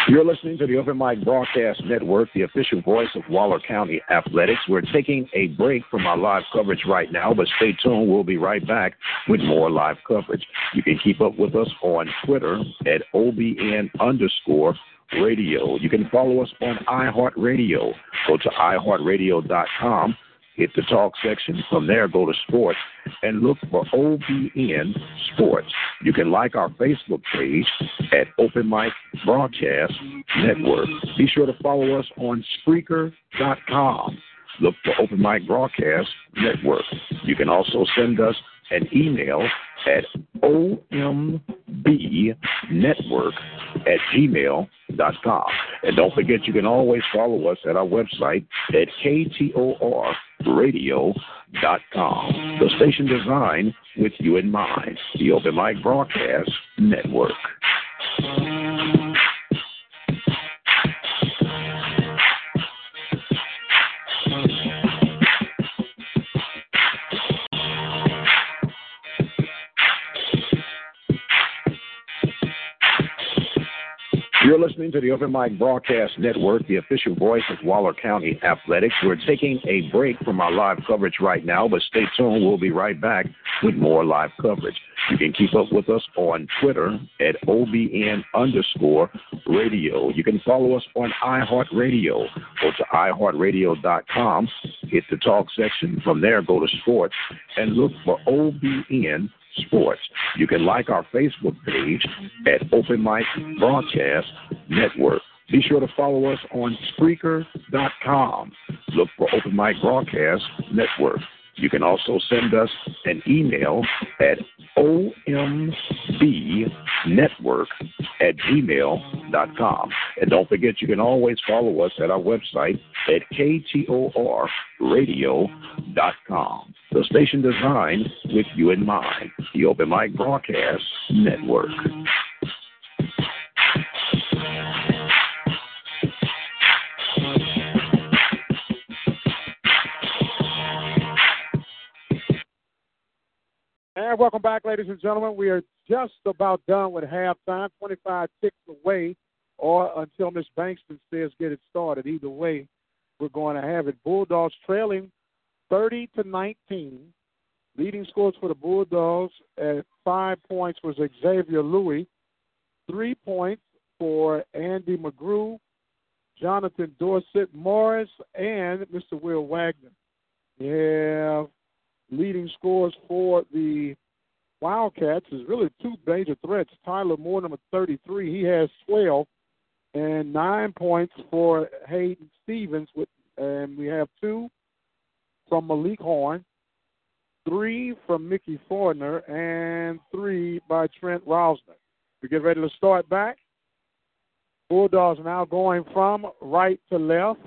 You're listening to the Open Mic Broadcast Network, the official voice of Waller County Athletics. We're taking a break from our live coverage right now, but stay tuned. We'll be right back with more live coverage. You can keep up with us on Twitter at OBN underscore radio. You can follow us on iHeartRadio. Go to iHeartRadio.com hit the talk section. From there, go to sports and look for OBN Sports. You can like our Facebook page at Open Mic Broadcast Network. Be sure to follow us on Spreaker.com. Look for Open Mic Broadcast Network. You can also send us an email at ombnetwork at gmail.com. And don't forget, you can always follow us at our website at ktorradio.com. The station designed with you in mind, the Open Mic Broadcast Network. Listening to the Open Mic Broadcast Network, the official voice of Waller County Athletics. We're taking a break from our live coverage right now, but stay tuned. We'll be right back with more live coverage. You can keep up with us on Twitter at OBN underscore radio. You can follow us on iHeartRadio. Go to iHeartRadio.com, hit the talk section. From there, go to sports and look for OBN Sports. You can like our Facebook page at Open Mic Broadcast Network. Be sure to follow us on Spreaker.com. Look for Open Mic Broadcast Network. You can also send us an email at ombnetwork at gmail.com. And don't forget, you can always follow us at our website at ktorradio.com. The station designed with you in mind, the Open Mic Broadcast Network. And welcome back, ladies and gentlemen. We are just about done with halftime, 25 ticks away, or until Miss Bankston says get it started. Either way, we're going to have it. Bulldogs trailing 30 to 19. Leading scores for the Bulldogs at five points was Xavier Louis, three points for Andy McGrew, Jonathan Dorset Morris, and Mr. Will Wagner. Have leading scores for the Wildcats is really two major threats. Tyler Moore, number 33, he has 12, and nine points for Hayden Stevens. With and we have two from Malik Horn, three from Mickey Fortner, and three by Trent Rosner. We get ready to start back. Bulldogs are now going from right to left.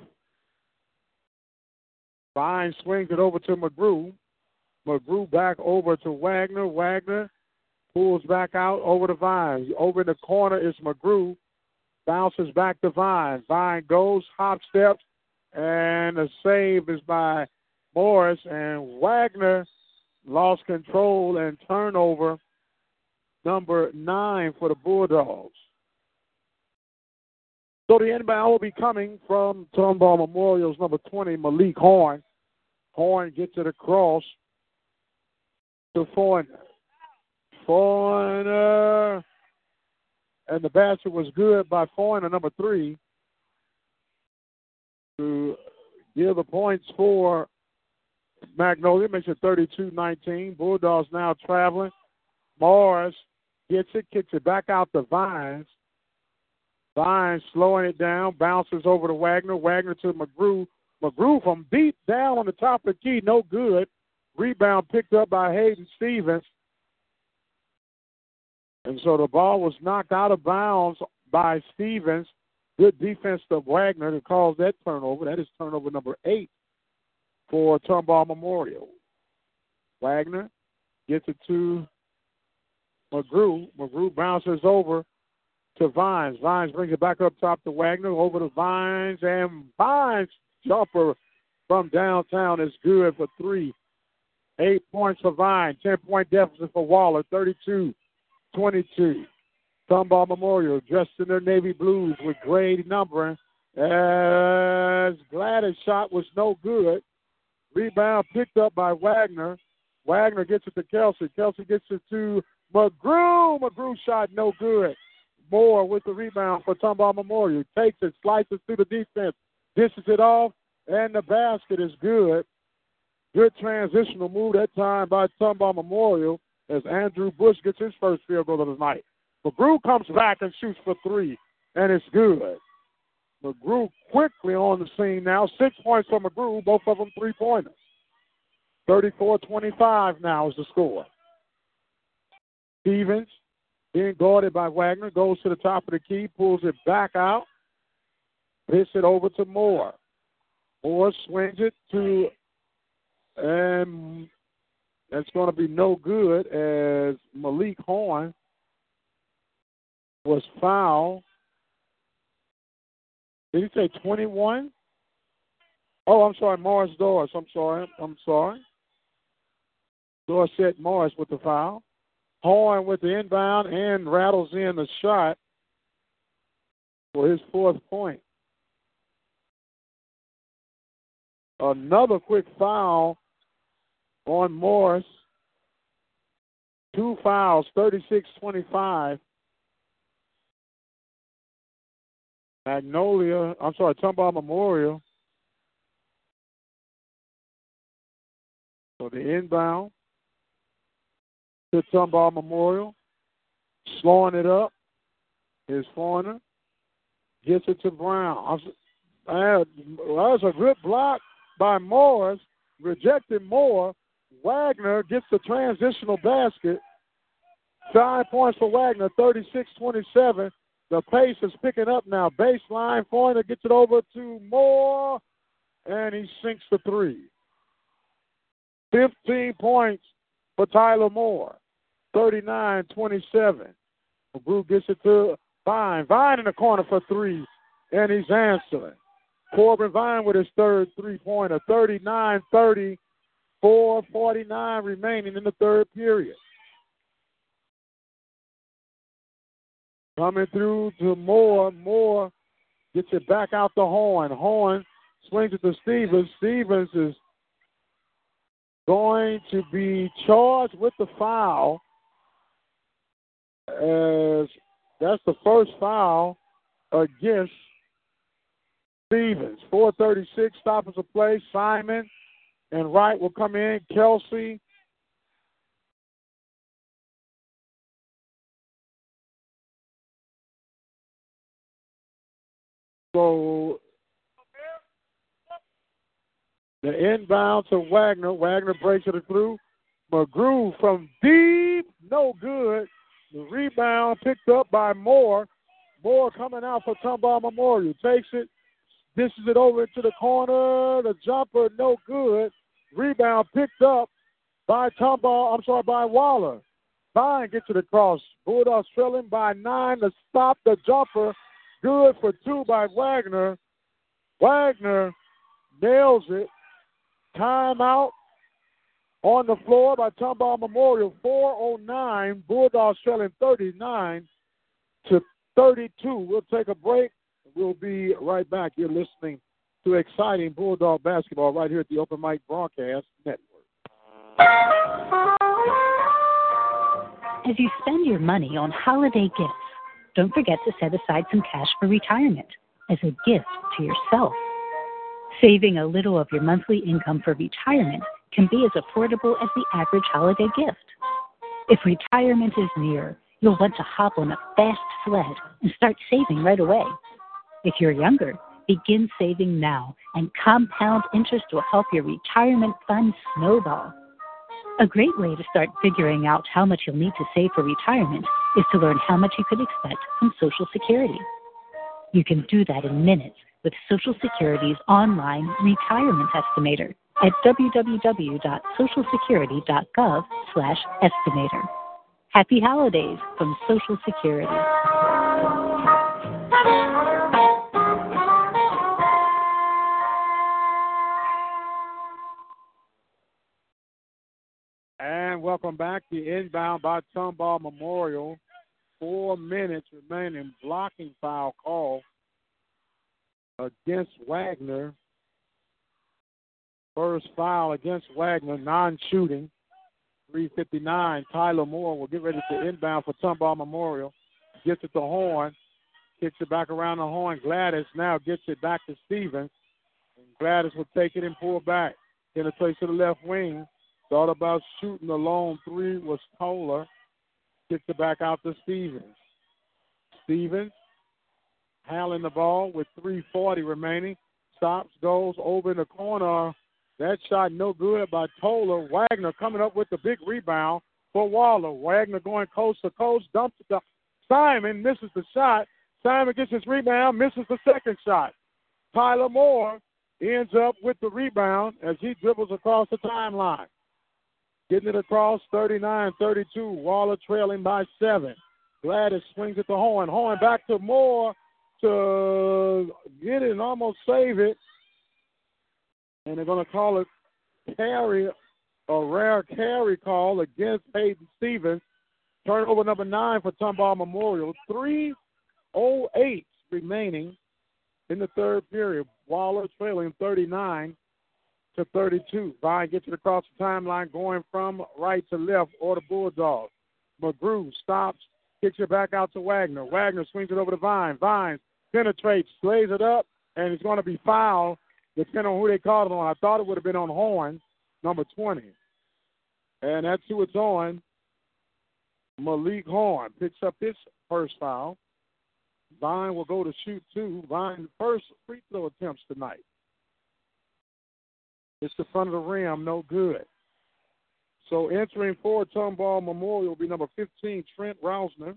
Vine swings it over to McGrew. McGrew back over to Wagner. Wagner pulls back out over to Vine. Over in the corner is McGrew. Bounces back to Vine. Vine goes, hop steps, and the save is by Morris. And Wagner lost control and turnover number nine for the Bulldogs. So the inbound will be coming from Tomball Memorial's number 20, Malik Horn. Horn gets it across to Fortner. Fortner. And the basket was good by Fortner, number three, to give the points for Magnolia. Makes it 32 19. Bulldogs now traveling. Morris gets it, kicks it back out to Vines. Vines slowing it down, bounces over to Wagner. Wagner to McGrew. McGrew from deep down on the top of the key, no good. Rebound picked up by Hayden Stevens. And so the ball was knocked out of bounds by Stevens. Good defense of Wagner to cause that turnover. That is turnover number eight for Tomball Memorial. Wagner gets it to McGrew. McGrew bounces over to Vines. Vines brings it back up top to Wagner. Over to Vines. And Vines jumper from downtown is good for three. Eight points for Vine. Ten point deficit for Waller. 32 22. Tomball Memorial dressed in their navy blues with gray numbering. As Gladys' shot was no good. Rebound picked up by Wagner. Wagner gets it to Kelsey. Kelsey gets it to McGrew. McGrew shot no good. Moore with the rebound for Tomball Memorial. Takes it, slices through the defense, dishes it off, and the basket is good. Good transitional move that time by Tomball Memorial as Andrew Bush gets his first field goal of the night. McGrew comes back and shoots for three, and it's good. McGrew quickly on the scene now. Six points for McGrew, both of them three pointers. 34-25 now is the score. Stevens being guarded by Wagner goes to the top of the key, pulls it back out, hits it over to Moore. Moore swings it to, and that's going to be no good as Malik Horn was fouled. Did he say 21? Oh, I'm sorry, Morris Doris. I'm sorry. I'm sorry. Dorset Morris with the foul. Horn with the inbound and rattles in the shot for his fourth point. Another quick foul on Morris. Two fouls, 36 25. Magnolia, I'm sorry, Tomball Memorial. For the inbound to Tomball Memorial. Slowing it up is Fortner. Gets it to Brown. That was a good block by Morris, rejected Moore. Wagner gets the transitional basket. Five points for Wagner, 36 27. The pace is picking up now. Baseline, Fortner gets it over to Moore, and he sinks the three. 15 points for Tyler Moore, 39 27. McGrew gets it to Vine. Vine in the corner for three, and he's answering. Corbin Vine with his third three pointer, 39 30, 449 remaining in the third period. Coming through to Moore. Moore gets it back out the horn. Horn swings it to Stevens. Stevens is going to be charged with the foul as that's the first foul against Stevens. 436 stoppers of play. Simon and Wright will come in. Kelsey. So the inbound to Wagner. Wagner breaks it through. McGrew from deep, no good. The rebound picked up by Moore. Moore coming out for Tomball Memorial. Takes it, dishes it over into the corner. The jumper, no good. Rebound picked up by Tomball, I'm sorry, by Waller. Vine gets it across. Bulldogs trailing by nine to stop the jumper. Good for two by Wagner. Wagner nails it. Timeout on the floor by Tomball Memorial. 409. Bulldogs trailing 39 to 32. We'll take a break. We'll be right back. You're listening to exciting Bulldog basketball right here at the Open Mic Broadcast Network. As you spend your money on holiday gifts, don't forget to set aside some cash for retirement as a gift to yourself. Saving a little of your monthly income for retirement can be as affordable as the average holiday gift. If retirement is near, you'll want to hop on a fast sled and start saving right away. If you're younger, begin saving now, and compound interest will help your retirement fund snowball. A great way to start figuring out how much you'll need to save for retirement is to learn how much you could expect from Social Security. You can do that in minutes with Social Security's online retirement estimator at www.socialsecurity.gov/estimator. Happy holidays from Social Security. Welcome back. The inbound by Tomball Memorial. Four minutes remaining. Blocking foul call against Wagner. First foul against Wagner, non shooting. 359. Tyler Moore will get ready to inbound for Tomball Memorial. Gets it to Horn. Kicks it back around the horn. Gladys now gets it back to Stevens. And Gladys will take it and pull back. Penetrates to the left wing. Thought about shooting the lone three was Toller. Kicks it back out to Stevens. Stevens handling the ball with 340 remaining. Stops, goes over in the corner That shot no good by Toller. Wagner coming up with the big rebound for Waller. Wagner going coast to coast, dumps it to Simon, misses the shot. Simon gets his rebound, misses the second shot. Tyler Moore ends up with the rebound as he dribbles across the timeline. Getting it across 39 32. Waller trailing by seven. Gladys swings it to Horn. Horn back to Moore to get it and almost save it. And they're going to call it carry, a rare carry call against Hayden Stevens. Turnover number nine for Tomball Memorial. 3.08 remaining in the third period. Waller trailing 39 to 32. Vine gets it across the timeline going from right to left or the Bulldogs. McGrew stops, kicks it back out to Wagner. Wagner swings it over to Vine. Vine penetrates, slays it up, and it's going to be fouled depending on who they called it on. I thought it would have been on Horn, number 20. And that's who it's on. Malik Horn picks up his first foul. Vine will go to shoot two. Vine first free throw attempts tonight. It's the front of the rim, no good. So entering for Tomball Memorial will be number 15, Trent Rousner.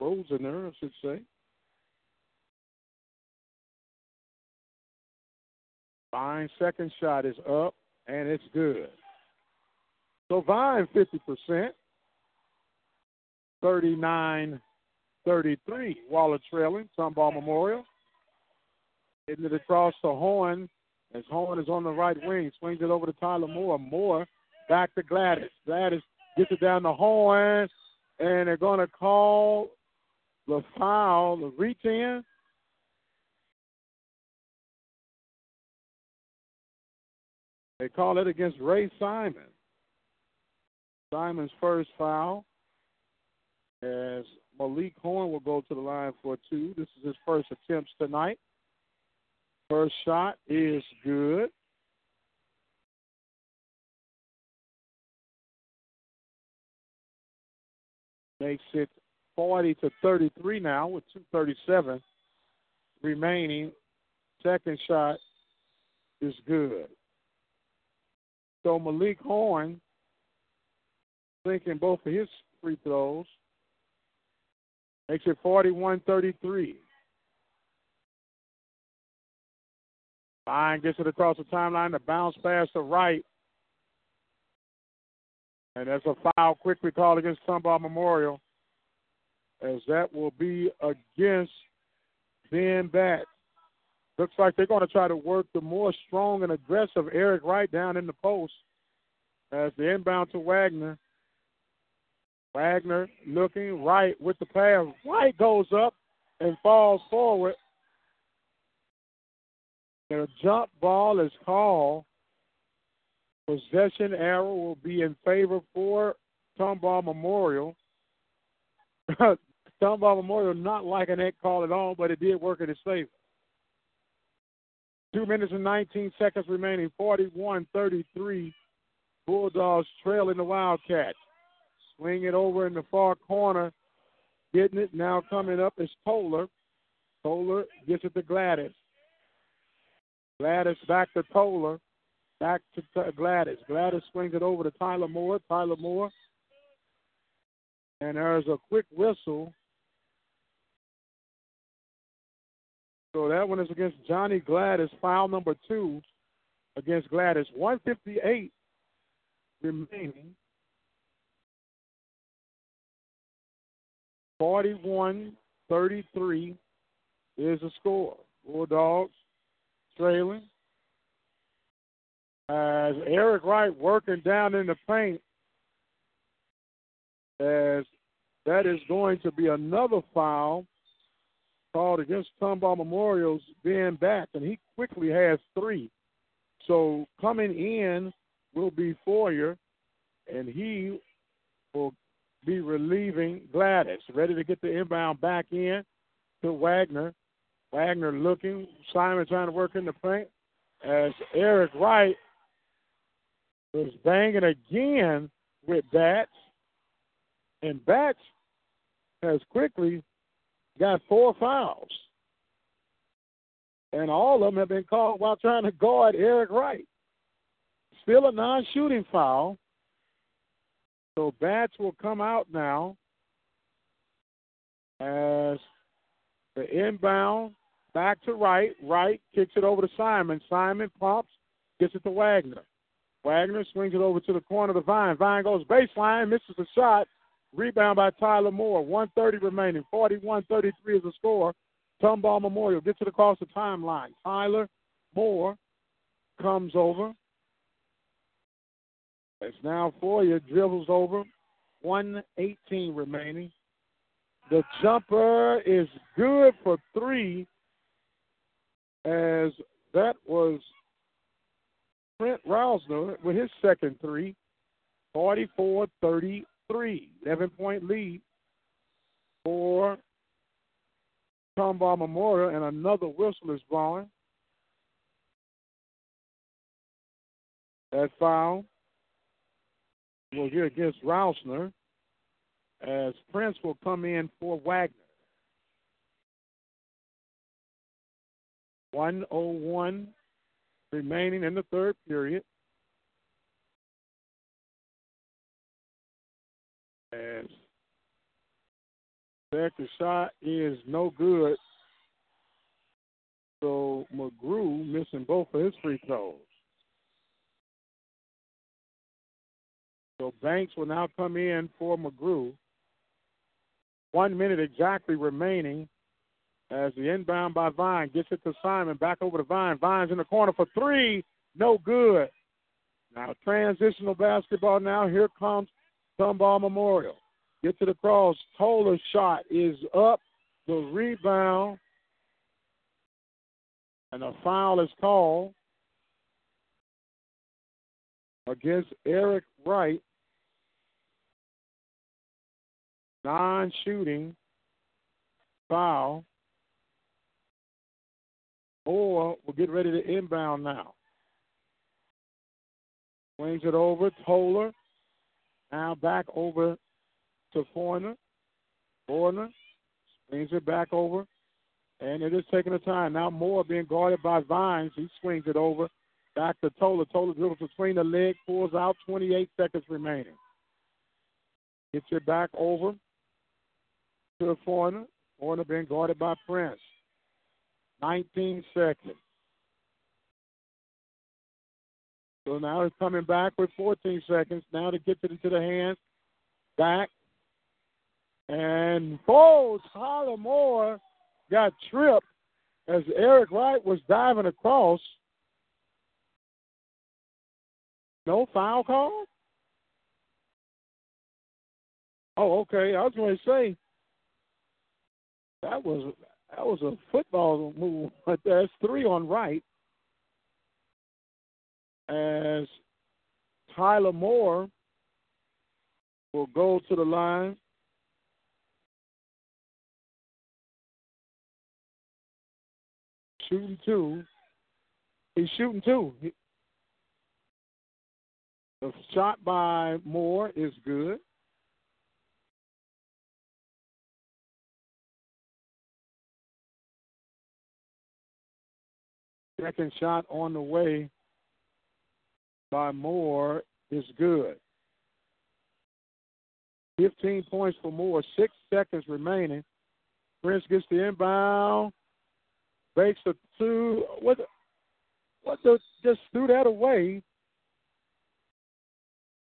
Rosener, I should say. Vine second shot is up and it's good. So Vine 50%, 39 33. Waller trailing, Tomball Memorial. Hitting it across the Horn as Horn is on the right wing. Swings it over to Tyler Moore. Moore back to Gladys. Gladys gets it down the Horn, and they're going to call the foul, the reach in. They call it against Ray Simon. Simon's first foul as Malik Horn will go to the line for two. This is his first attempts tonight. First shot is good. Makes it 40 to 33 now with 237 remaining. Second shot is good. So Malik Horn thinking both of his free throws Makes it 41 33. Vine gets it across the timeline. The bounce pass to right. And that's a foul quickly called against Tomball Memorial. As that will be against Ben Bat. Looks like they're going to try to work the more strong and aggressive Eric Wright down in the post. As the inbound to Wagner. Wagner looking right with the pass. Wright goes up and falls forward. And a jump ball is called. Possession arrow will be in favor for Tomball Memorial. Tomball Memorial not liking that call at all, but it did work in his favor. Two minutes and 19 seconds remaining, 41 33. Bulldogs trailing the Wildcats. Swing it over in the far corner. Getting it now coming up is Toller. Toller gets it to Gladys. Gladys back to Toller. Back to Gladys. Gladys swings it over to Tyler Moore. Tyler Moore. And there's a quick whistle. So that one is against Johnny Gladys, foul number two against Gladys. 158 remaining. 41 33 is the score. Bulldogs trailing. As Eric Wright working down in the paint, as that is going to be another foul called against Tomball Memorial's being back, and he quickly has three. So coming in will be Fortner, and he will be relieving Gladys. Ready to get the inbound back in to Wagner. Wagner looking. Simon trying to work in the paint. As Eric Wright was banging again with Batts. And Batts has quickly got four fouls. And all of them have been called while trying to guard Eric Wright. still a non-shooting foul. So Batts will come out now as the inbound back to Wright. Wright kicks it over to Simon. Simon pumps, gets it to Wagner. Wagner swings it over to the corner of the Vine. Vine goes baseline, misses the shot. Rebound by Tyler Moore. 130 remaining. 41-33 is the score. Tomball Memorial gets it across the timeline. Tyler Moore comes over. It's now for you. Dribbles over. 118 remaining. The jumper is good for three, as that was Trent Rousner with his second three. 44 33. 11 point lead for Tomball Memorial, and another whistle is blowing. That foul will get against Rousner as Prince will come in for Wagner. 101 remaining in the third period. As second shot is no good. So McGrew missing both of his free throws. So Banks will now come in for McGrew. One minute exactly remaining as the inbound by Vine gets it to Simon. Back over to Vine. Vine's in the corner for three. No good. Now transitional basketball now. Here comes Tomball Memorial. Get to the cross. Toller's shot is up. The rebound. And a foul is called against Eric Wright. Non shooting foul. Or we'll get ready to inbound now. Swings it over. Toller. Now back over to Fortner. Fortner swings it back over. And it is taking a time. Now Moore being guarded by Vines. He swings it over. Back to Toller. Toller dribbles between the legs, pulls out 28 seconds remaining. Gets it back over to Fortner. Fortner being guarded by Prince. 19 seconds. So now he's coming back with 14 seconds. Now to get it into the hands. Back. And oh, Tyler Moore got tripped as Eric Wright was diving across. No foul call? Oh, okay. I was going to say that was that was a football move, but there's three on right. As Tyler Moore will go to the line. Shooting two. He's shooting two. The shot by Moore is good. Second shot on the way by Moore is good. 15 points for Moore, six seconds remaining. Prince gets the inbound, bakes the two. What? What? The, just threw that away.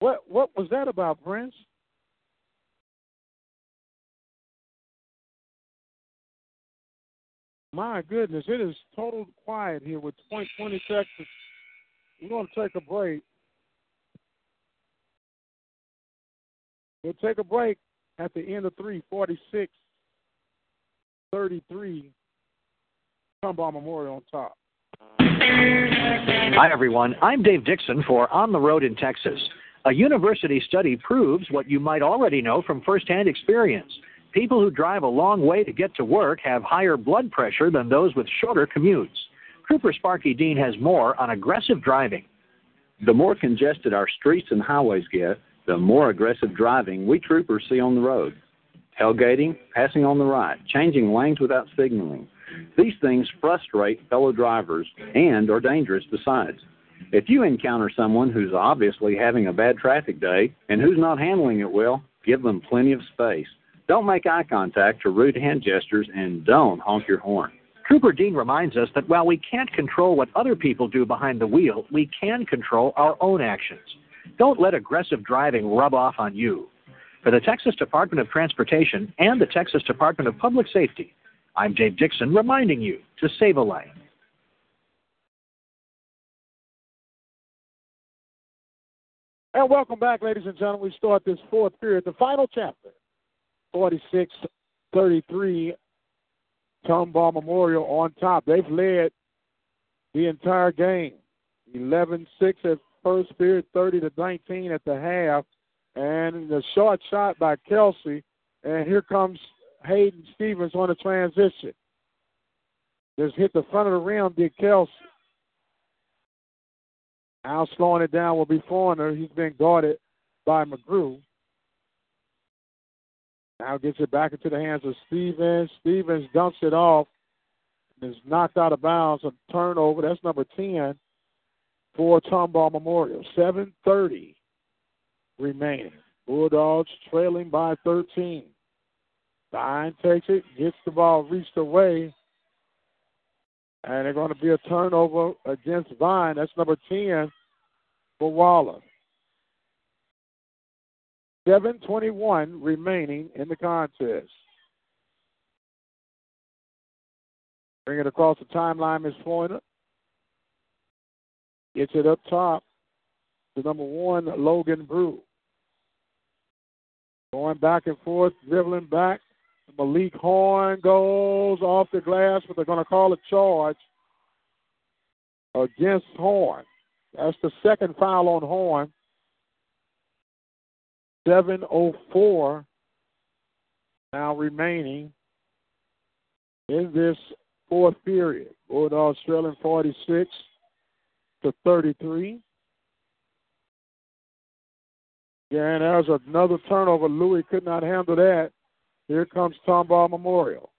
What? What was that about, Prince? My goodness, it is total quiet here with 20, 20 seconds. We're going to take a break. We'll take a break at the end of 346 33. Tomball Memorial on top. Hi, everyone. I'm Dave Dixon for On the Road in Texas. A university study proves what you might already know from firsthand experience. People who drive a long way to get to work have higher blood pressure than those with shorter commutes. Trooper Sparky Dean has more on aggressive driving. The more congested our streets and highways get, the more aggressive driving we troopers see on the road. Tailgating, passing on the right, changing lanes without signaling. These things frustrate fellow drivers and are dangerous besides. If you encounter someone who's obviously having a bad traffic day and who's not handling it well, give them plenty of space. Don't make eye contact or rude hand gestures, and don't honk your horn. Trooper Dean reminds us that while we can't control what other people do behind the wheel, we can control our own actions. Don't let aggressive driving rub off on you. For the Texas Department of Transportation and the Texas Department of Public Safety, I'm Dave Dixon reminding you to save a life. And welcome back, ladies and gentlemen. We start this fourth period, the final chapter. 46 33, Tomball Memorial on top. They've led the entire game. 11 6 at first period, 30 to 19 at the half. And the short shot by Kelsey. And here comes Hayden Stevens on the transition. Just hit the front of the rim, did Kelsey. Now slowing it down will be Fortner. He's been guarded by McGrew. Now gets it back into the hands of Stevens. Stevens dumps it off and is knocked out of bounds. A turnover. That's number 10 for Tomball Memorial. 7.30 remaining. Bulldogs trailing by 13. Vine takes it, gets the ball reached away, and they're going to be a turnover against Vine. That's number 10 for Waller. 7.21 remaining in the contest. Bring it across the timeline, Miss Pointer. Gets it up top to number one, Logan Brew. Going back and forth, dribbling back. Malik Horn goes off the glass, but they're going to call a charge against Horn. That's the second foul on Horn. 7.04 now remaining in this fourth period. Bulldogs trailing 46 to 33. Yeah, and there's another turnover. Louis could not handle that. Here comes Tomball Memorial.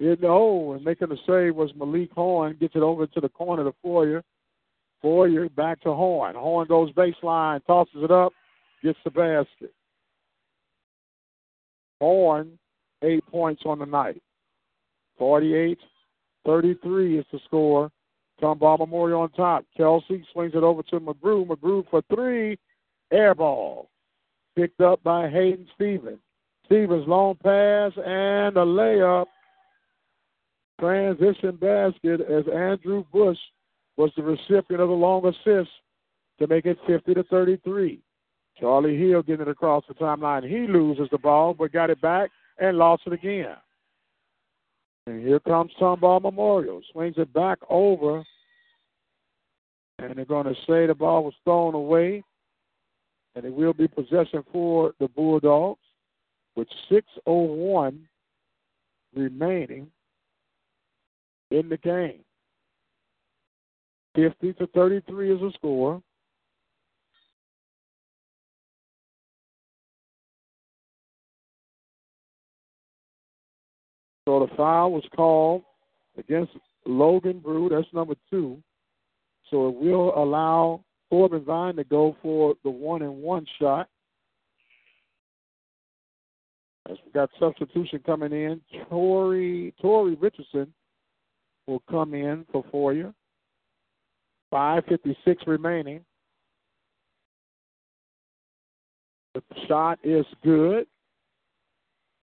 The hole and making the save was Malik Horn. Gets it over to the corner to Fortner. Fortner back to Horn. Horn goes baseline, tosses it up, gets the basket. Horn, eight points on the night. 48 33 is the score. Tomball Memorial on top. Kelsey swings it over to McGrew. McGrew for three. Air ball. Picked up by Hayden Stevens. Stevens long pass and a layup. Transition basket as Andrew Bush was the recipient of the long assist to make it 50 to 33. Charlie Hill getting it across the timeline. He loses the ball, but got it back and lost it again. And here comes Tomball Memorial. Swings it back over. And they're going to say the ball was thrown away. And it will be possession for the Bulldogs with 6.01 remaining in the game. 50 to 33 is the score. So the foul was called against Logan Brew. That's number two. So it will allow Corbin Vine to go for the one and one shot. As we got substitution coming in, Tory Tory Richardson will come in for Fortner. 5.56 remaining. The shot is good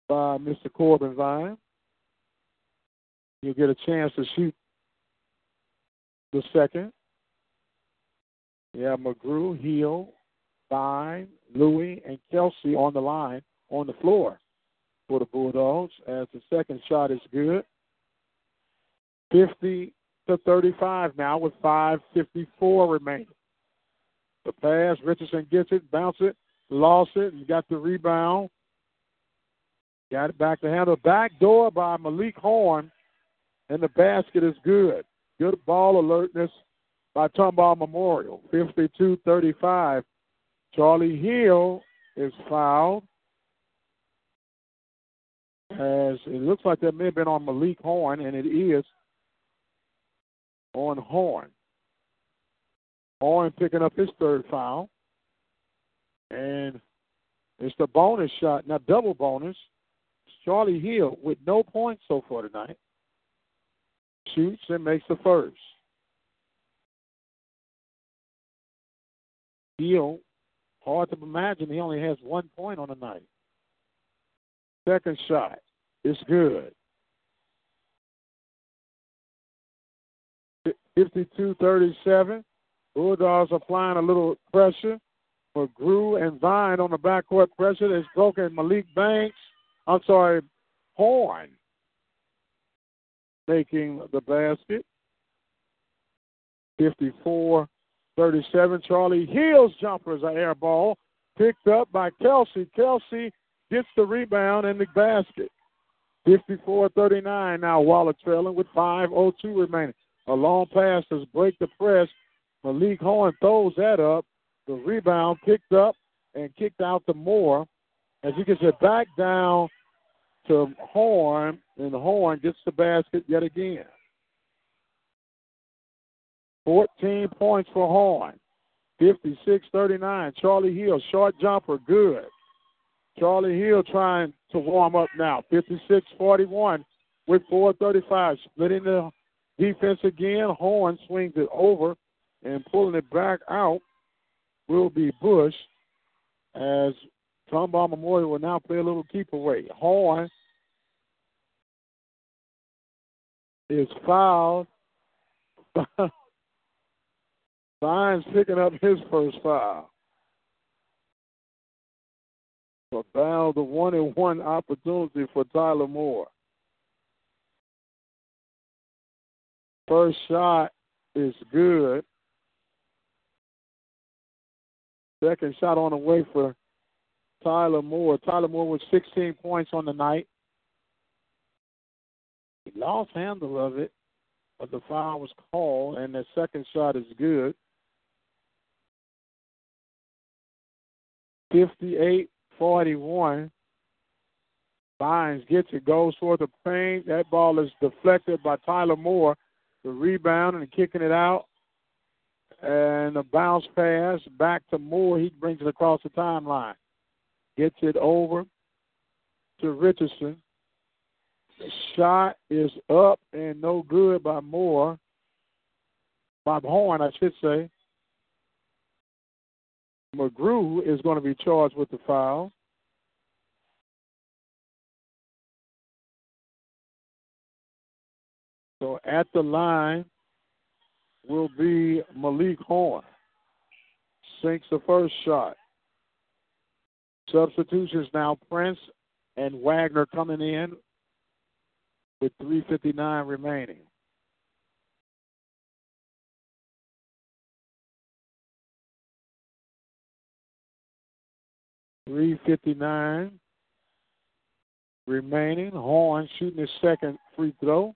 by Mr. Corbin Vine. You'll get a chance to shoot the second. Yeah, McGrew, Hill, Vine, Louis, and Kelsey on the line on the floor for the Bulldogs as the second shot is good. 50 to 35 now with 5.54 remaining. The pass, Richardson gets it, bounce it, lost it, and got the rebound. Got it back to handle. Back door by Malik Horn, and the basket is good. Good ball alertness by Tomball Memorial. 52 35. Charlie Hill is fouled. As it looks like that may have been on Malik Horn, and it is on Horn. Horn picking up his third foul. And it's the bonus shot, now double bonus. Charlie Hill with no points so far tonight. Shoots and makes the first. Hill, hard to imagine he only has one point on the night. Second shot is good. 52-37. Bulldogs are applying a little pressure. McGrew and Vine on the backcourt pressure. It's broken. Malik Banks, I'm sorry, Horn making the basket. 54 37. Charlie Hill's jumper is an air ball picked up by Kelsey. Kelsey gets the rebound and the basket. 54 39 now. Waller trailing with 5.02 remaining. A long pass does break the press. Malik Horn throws that up. The rebound picked up and kicked out to Moore. As he gets it back down to Horn, and Horn gets the basket yet again. 14 points for Horn. 56 39. Charlie Hill, short jumper, good. Charlie Hill trying to warm up now. 56 41 with 4.35. Splitting the defense again. Horn swings it over and pulling it back out will be Bush as Tomball Memorial will now play a little keep away. Horn is fouled. Vines picking up his first foul. So now the one and one opportunity for Tyler Moore. First shot is good. Second shot on the way for Tyler Moore. Tyler Moore with 16 points on the night. He lost handle of it, but the foul was called, and the second shot is good. 58 41. Vines gets it, goes for the paint. That ball is deflected by Tyler Moore. The rebound and kicking it out. And a bounce pass back to Moore. He brings it across the timeline. Gets it over to Richardson. Shot is up and no good by Moore. By Horn, I should say. McGrew is going to be charged with the foul. So at the line will be Malik Horn. Sinks the first shot. Substitutions now Prince and Wagner coming in with 3.59 remaining. 3.59 remaining. Horn shooting his second free throw.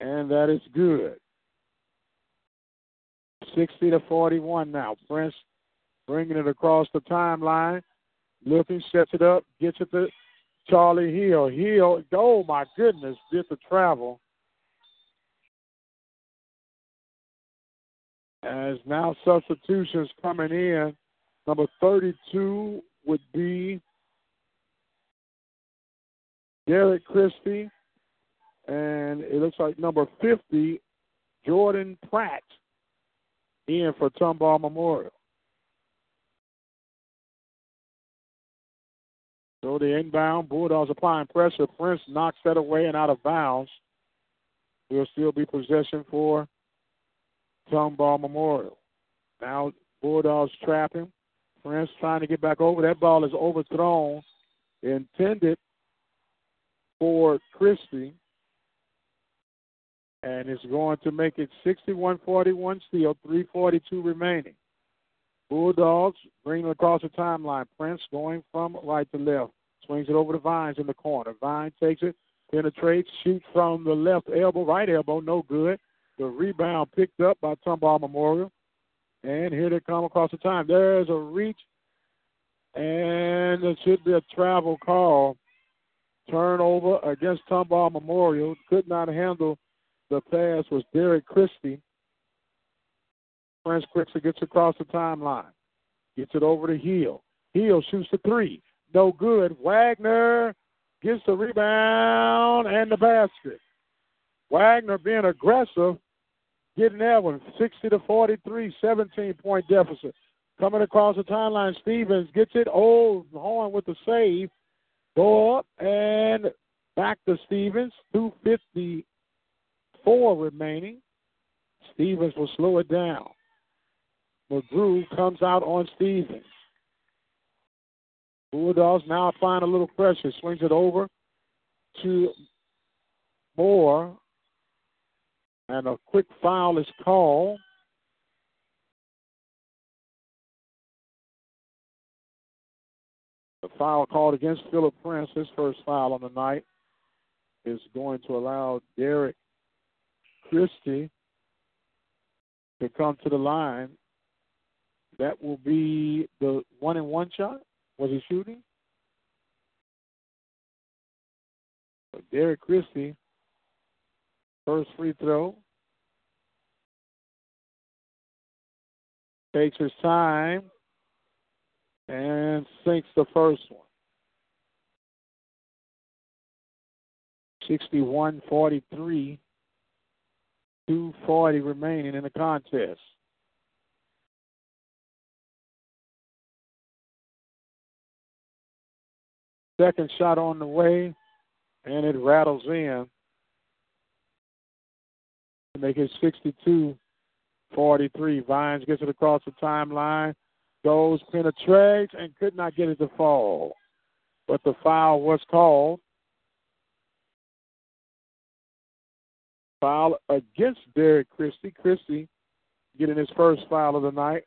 And that is good. 60 to 41 now. Prince bringing it across the timeline. Looking, sets it up, gets it to Charlie Hill. Hill, oh my goodness, did the travel. As now substitutions coming in Number 32 would be Derek Christie. And it looks like number 50, Jordan Pratt, in for Tomball Memorial. So the inbound, Bulldogs applying pressure. Prince knocks that away and out of bounds. Will still be possession for Tomball Memorial. Now Bulldogs trapping. Prince trying to get back over. That ball is overthrown, intended for Christie. And it's going to make it 61 41 still, 342 remaining. Bulldogs bring it across the timeline. Prince going from right to left. Swings it over to Vines in the corner. Vine takes it, penetrates, shoots from the left elbow, right elbow, no good. The rebound picked up by Tomball Memorial. And here they come across the time. There's a reach, and it should be a travel call. Turnover against Tomball Memorial. Could not handle the pass was Derek Christie. Prince quickly gets across the timeline. Gets it over to Hill. Hill shoots the three. No good. Wagner gets the rebound and the basket. Wagner being aggressive, getting that one. 60 to 43, 17 point deficit. Coming across the timeline, Stevens gets it. Oh, Horn with the save. Go up and back to Stevens. 254 remaining. Stevens will slow it down. McGrew comes out on Stevens. Bulldogs now find a little pressure. Swings it over to Moore. And a quick foul is called. The foul called against Philip Prince, his first foul on the night, is going to allow Derek Christie to come to the line. That will be the one and one shot. Was he shooting? So Derek Christie, first free throw. Takes his time and sinks the first one. 61 43, 240 remaining in the contest. Second shot on the way, and it rattles in to make it 62 43. Vines gets it across the timeline, goes, penetrates, and could not get it to fall. But the foul was called. Foul against Derek Christie. Christie getting his first foul of the night.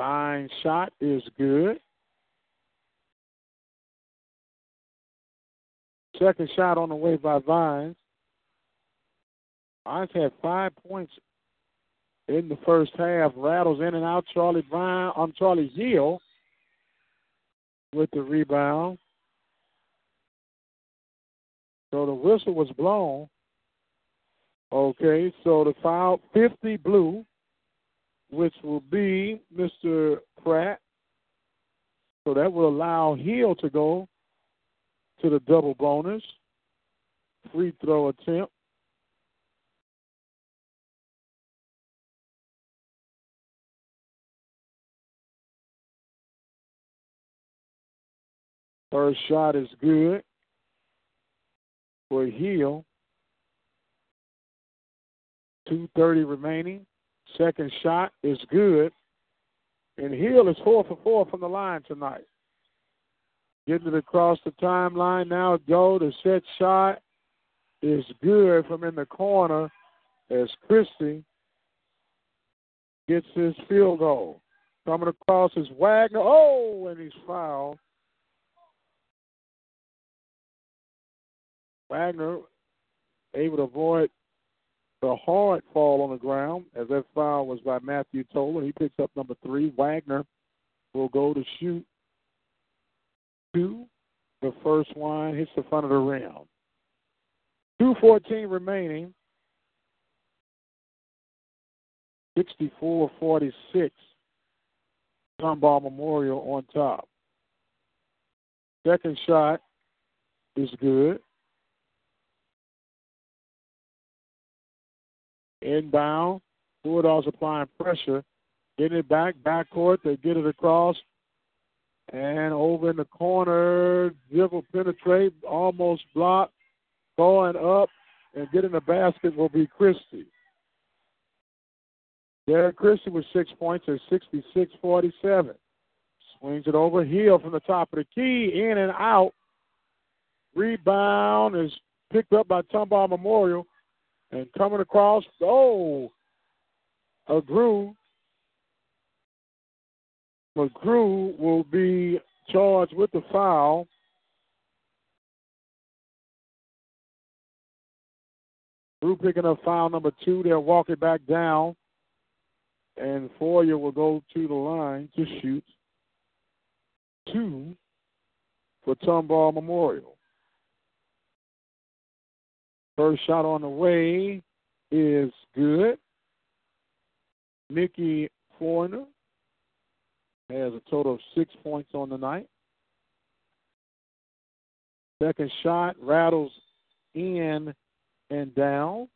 Vine shot is good. Second shot on the way by Vines. Vines had five points in the first half. Rattles in and out. Charlie Brown on um, Charlie Zeal with the rebound. So the whistle was blown. Okay, so the foul 50 blue which will be Mr. Pratt. So that will allow Hill to go to the double bonus. Free throw attempt. First shot is good for Hill. 2.30 remaining. Second shot is good. And Hill is four for four from the line tonight. Getting it across the timeline now. Go. to set shot is good from in the corner as Christie gets his field goal. Coming across is Wagner. Oh, and he's fouled. Wagner able to avoid the hard fall on the ground as that foul was by Matthew Toller. He picks up number three. Wagner will go to shoot two. The first one hits the front of the rim. 2.14 remaining. 64 46. Tomball Memorial on top. Second shot is good. Inbound. Bulldogs applying pressure. Getting it back, backcourt. They get it across. And over in the corner, dribble penetrate, almost blocked. Going up and getting the basket will be Christie. Derek Christie with six points at 66 47. Swings it over. Hill from the top of the key. In and out. Rebound is picked up by Tomball Memorial. And coming across, oh, McGrew. McGrew will be charged with the foul. Drew picking up foul number two. They'll walk it back down. And Fortner will go to the line to shoot two for Tomball Memorial. First shot on the way is good. Mickey Fortner has a total of six points on the night. Second shot rattles in and down.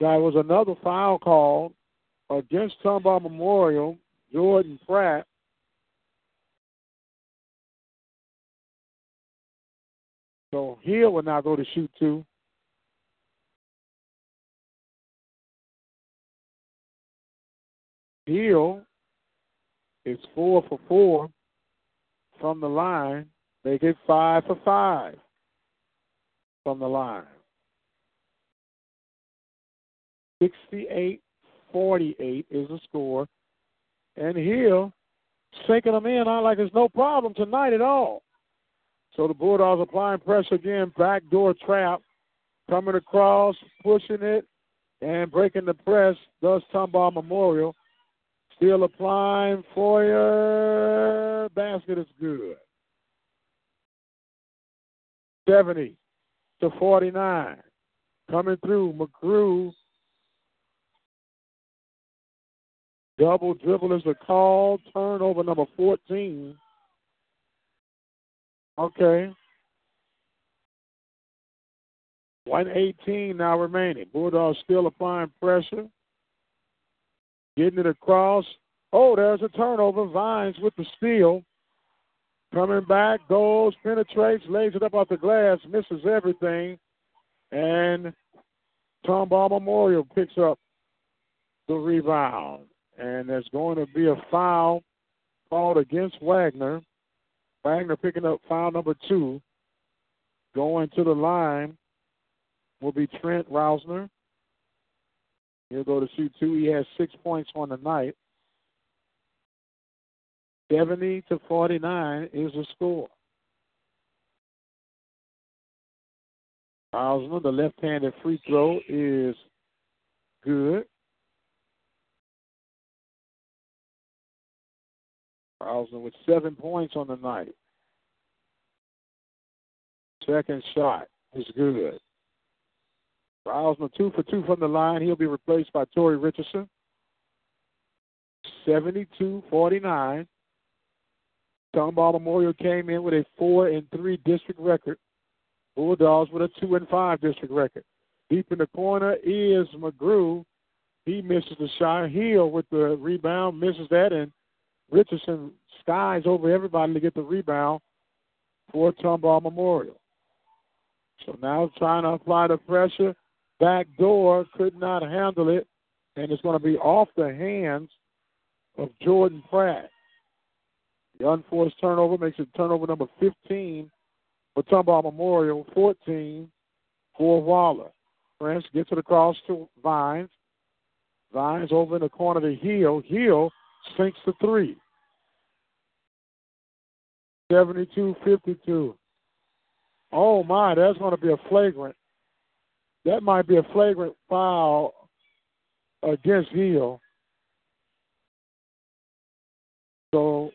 There was another foul call against Tomball Memorial, Jordan Pratt. So Hill will now go to shoot two. Hill is four for four from the line. They get five for five from the line. 68 48 is the score. And Hill sinking them in out like there's no problem tonight at all. So the Bulldogs applying pressure again, backdoor trap, coming across, pushing it, and breaking the press. Thus, Tomball Memorial still applying. Fortner basket is good. 70 to 49. Coming through, McGrew Double dribble is the call. Turnover number 14. Okay. 118 now remaining. Bulldogs still applying pressure. Getting it across. Oh, there's a turnover. Vines with the steal. Coming back, goes, penetrates, lays it up off the glass, misses everything. And Tomball Memorial picks up the rebound and there's going to be a foul called against Wagner. Wagner picking up foul number two. Going to the line will be Trent Rousner. He'll go to shoot two. He has six points on the night. 70 to 49 is the score. Rousner, the left handed free throw is good. Carlson with seven points on the night. Second shot is good. Rousner two for two from the line. He'll be replaced by Torrey Richardson. 72-49. Tomball Memorial came in with a four and three district record. Bulldogs with a two and five district record. Deep in the corner is McGrew. He misses the shot. Hill with the rebound misses that, and Richardson skies over everybody to get the rebound for Tomball Memorial. So now trying to apply the pressure. Back door could not handle it, and it's going to be off the hands of Jordan Pratt. The unforced turnover makes it turnover number 15 for Tomball Memorial, 14 for Waller. Prince gets it across to Vines. Vines over in the corner to Hill. Hill sinks to three. 72-52. Oh my, that's going to be a flagrant. That might be a flagrant foul against Hill. So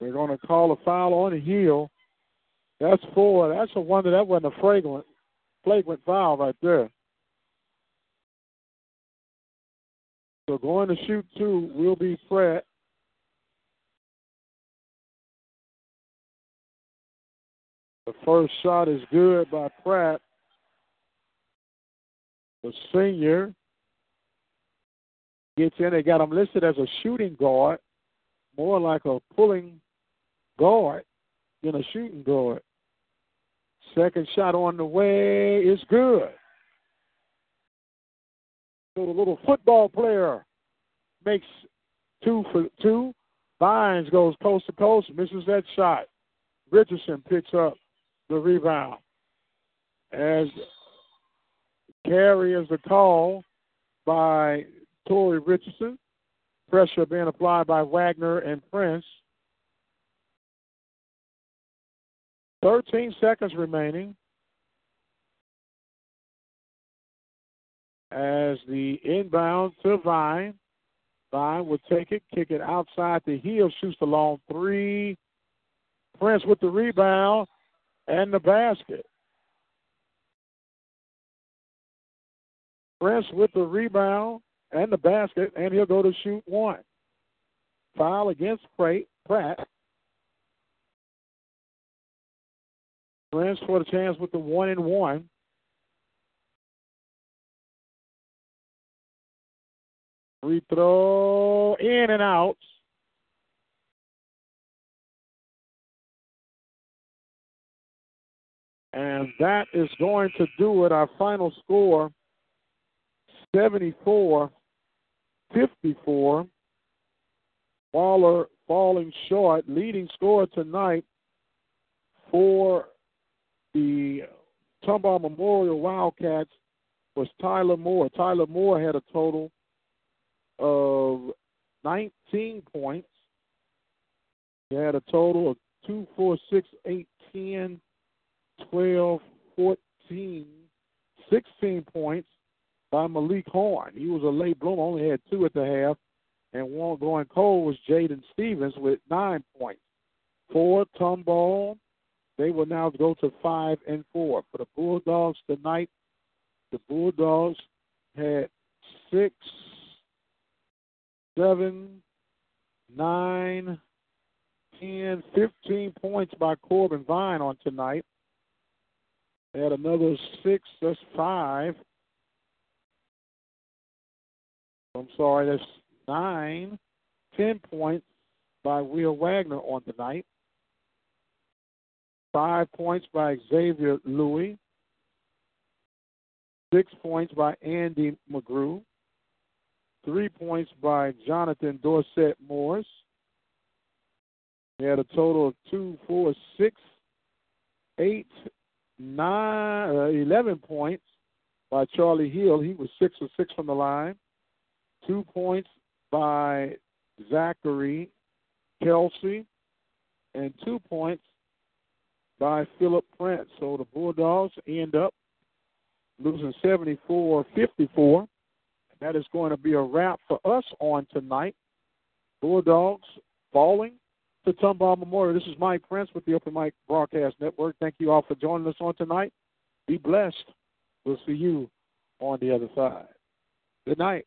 we're going to call a foul on Hill. That's four. That's a wonder that wasn't a flagrant, flagrant foul right there. So going to shoot two will be Pratt. The first shot is good by Pratt. The senior gets in. They got him listed as a shooting guard, more like a pulling guard than a shooting guard. Second shot on the way is good. So the little football player makes two for two. Vines goes coast to coast, misses that shot. Richardson picks up the rebound. As carry is the call by Torrey Richardson. Pressure being applied by Wagner and Prince. 13 seconds remaining. As the inbound to Vine. Vine will take it, kick it outside the heel, shoots the long three. Prince with the rebound. and the basket. Prince with the rebound and the basket, and he'll go to shoot one. Foul against Pratt. Prince for the chance with the one and one. Free throw in and out. And that is going to do it. Our final score 74 54. Waller falling short. Leading scorer tonight for the Tomball Memorial Wildcats was Tyler Moore. Tyler Moore had a total of 19 points. He had a total of 2, 4, 6, 8, 10, 12, 14, 16 points by Malik Horn. He was a late bloomer, only had two at the half. And one going cold was Jaden Stevens with nine points. For Tomball, they will now go to five and four. For the Bulldogs tonight, the Bulldogs had six, seven, nine, ten, fifteen points by Corbin Vine on tonight. Had another six, that's five. I'm sorry, that's nine, ten points by Will Wagner on the night. Five points by Xavier Louis. Six points by Andy McGrew. Three points by Jonathan Dorset Morris. He had a total of two, four, six, eight, nine, uh, 11 points by Charlie Hill. He was six or six from the line. Two points by Zachary Kelsey, and two points by Philip Prince. So the Bulldogs end up losing 74 54. That is going to be a wrap for us on tonight. Bulldogs falling to Tomball Memorial. This is Mike Prince with the Open Mic Broadcast Network. Thank you all for joining us on tonight. Be blessed. We'll see you on the other side. Good night.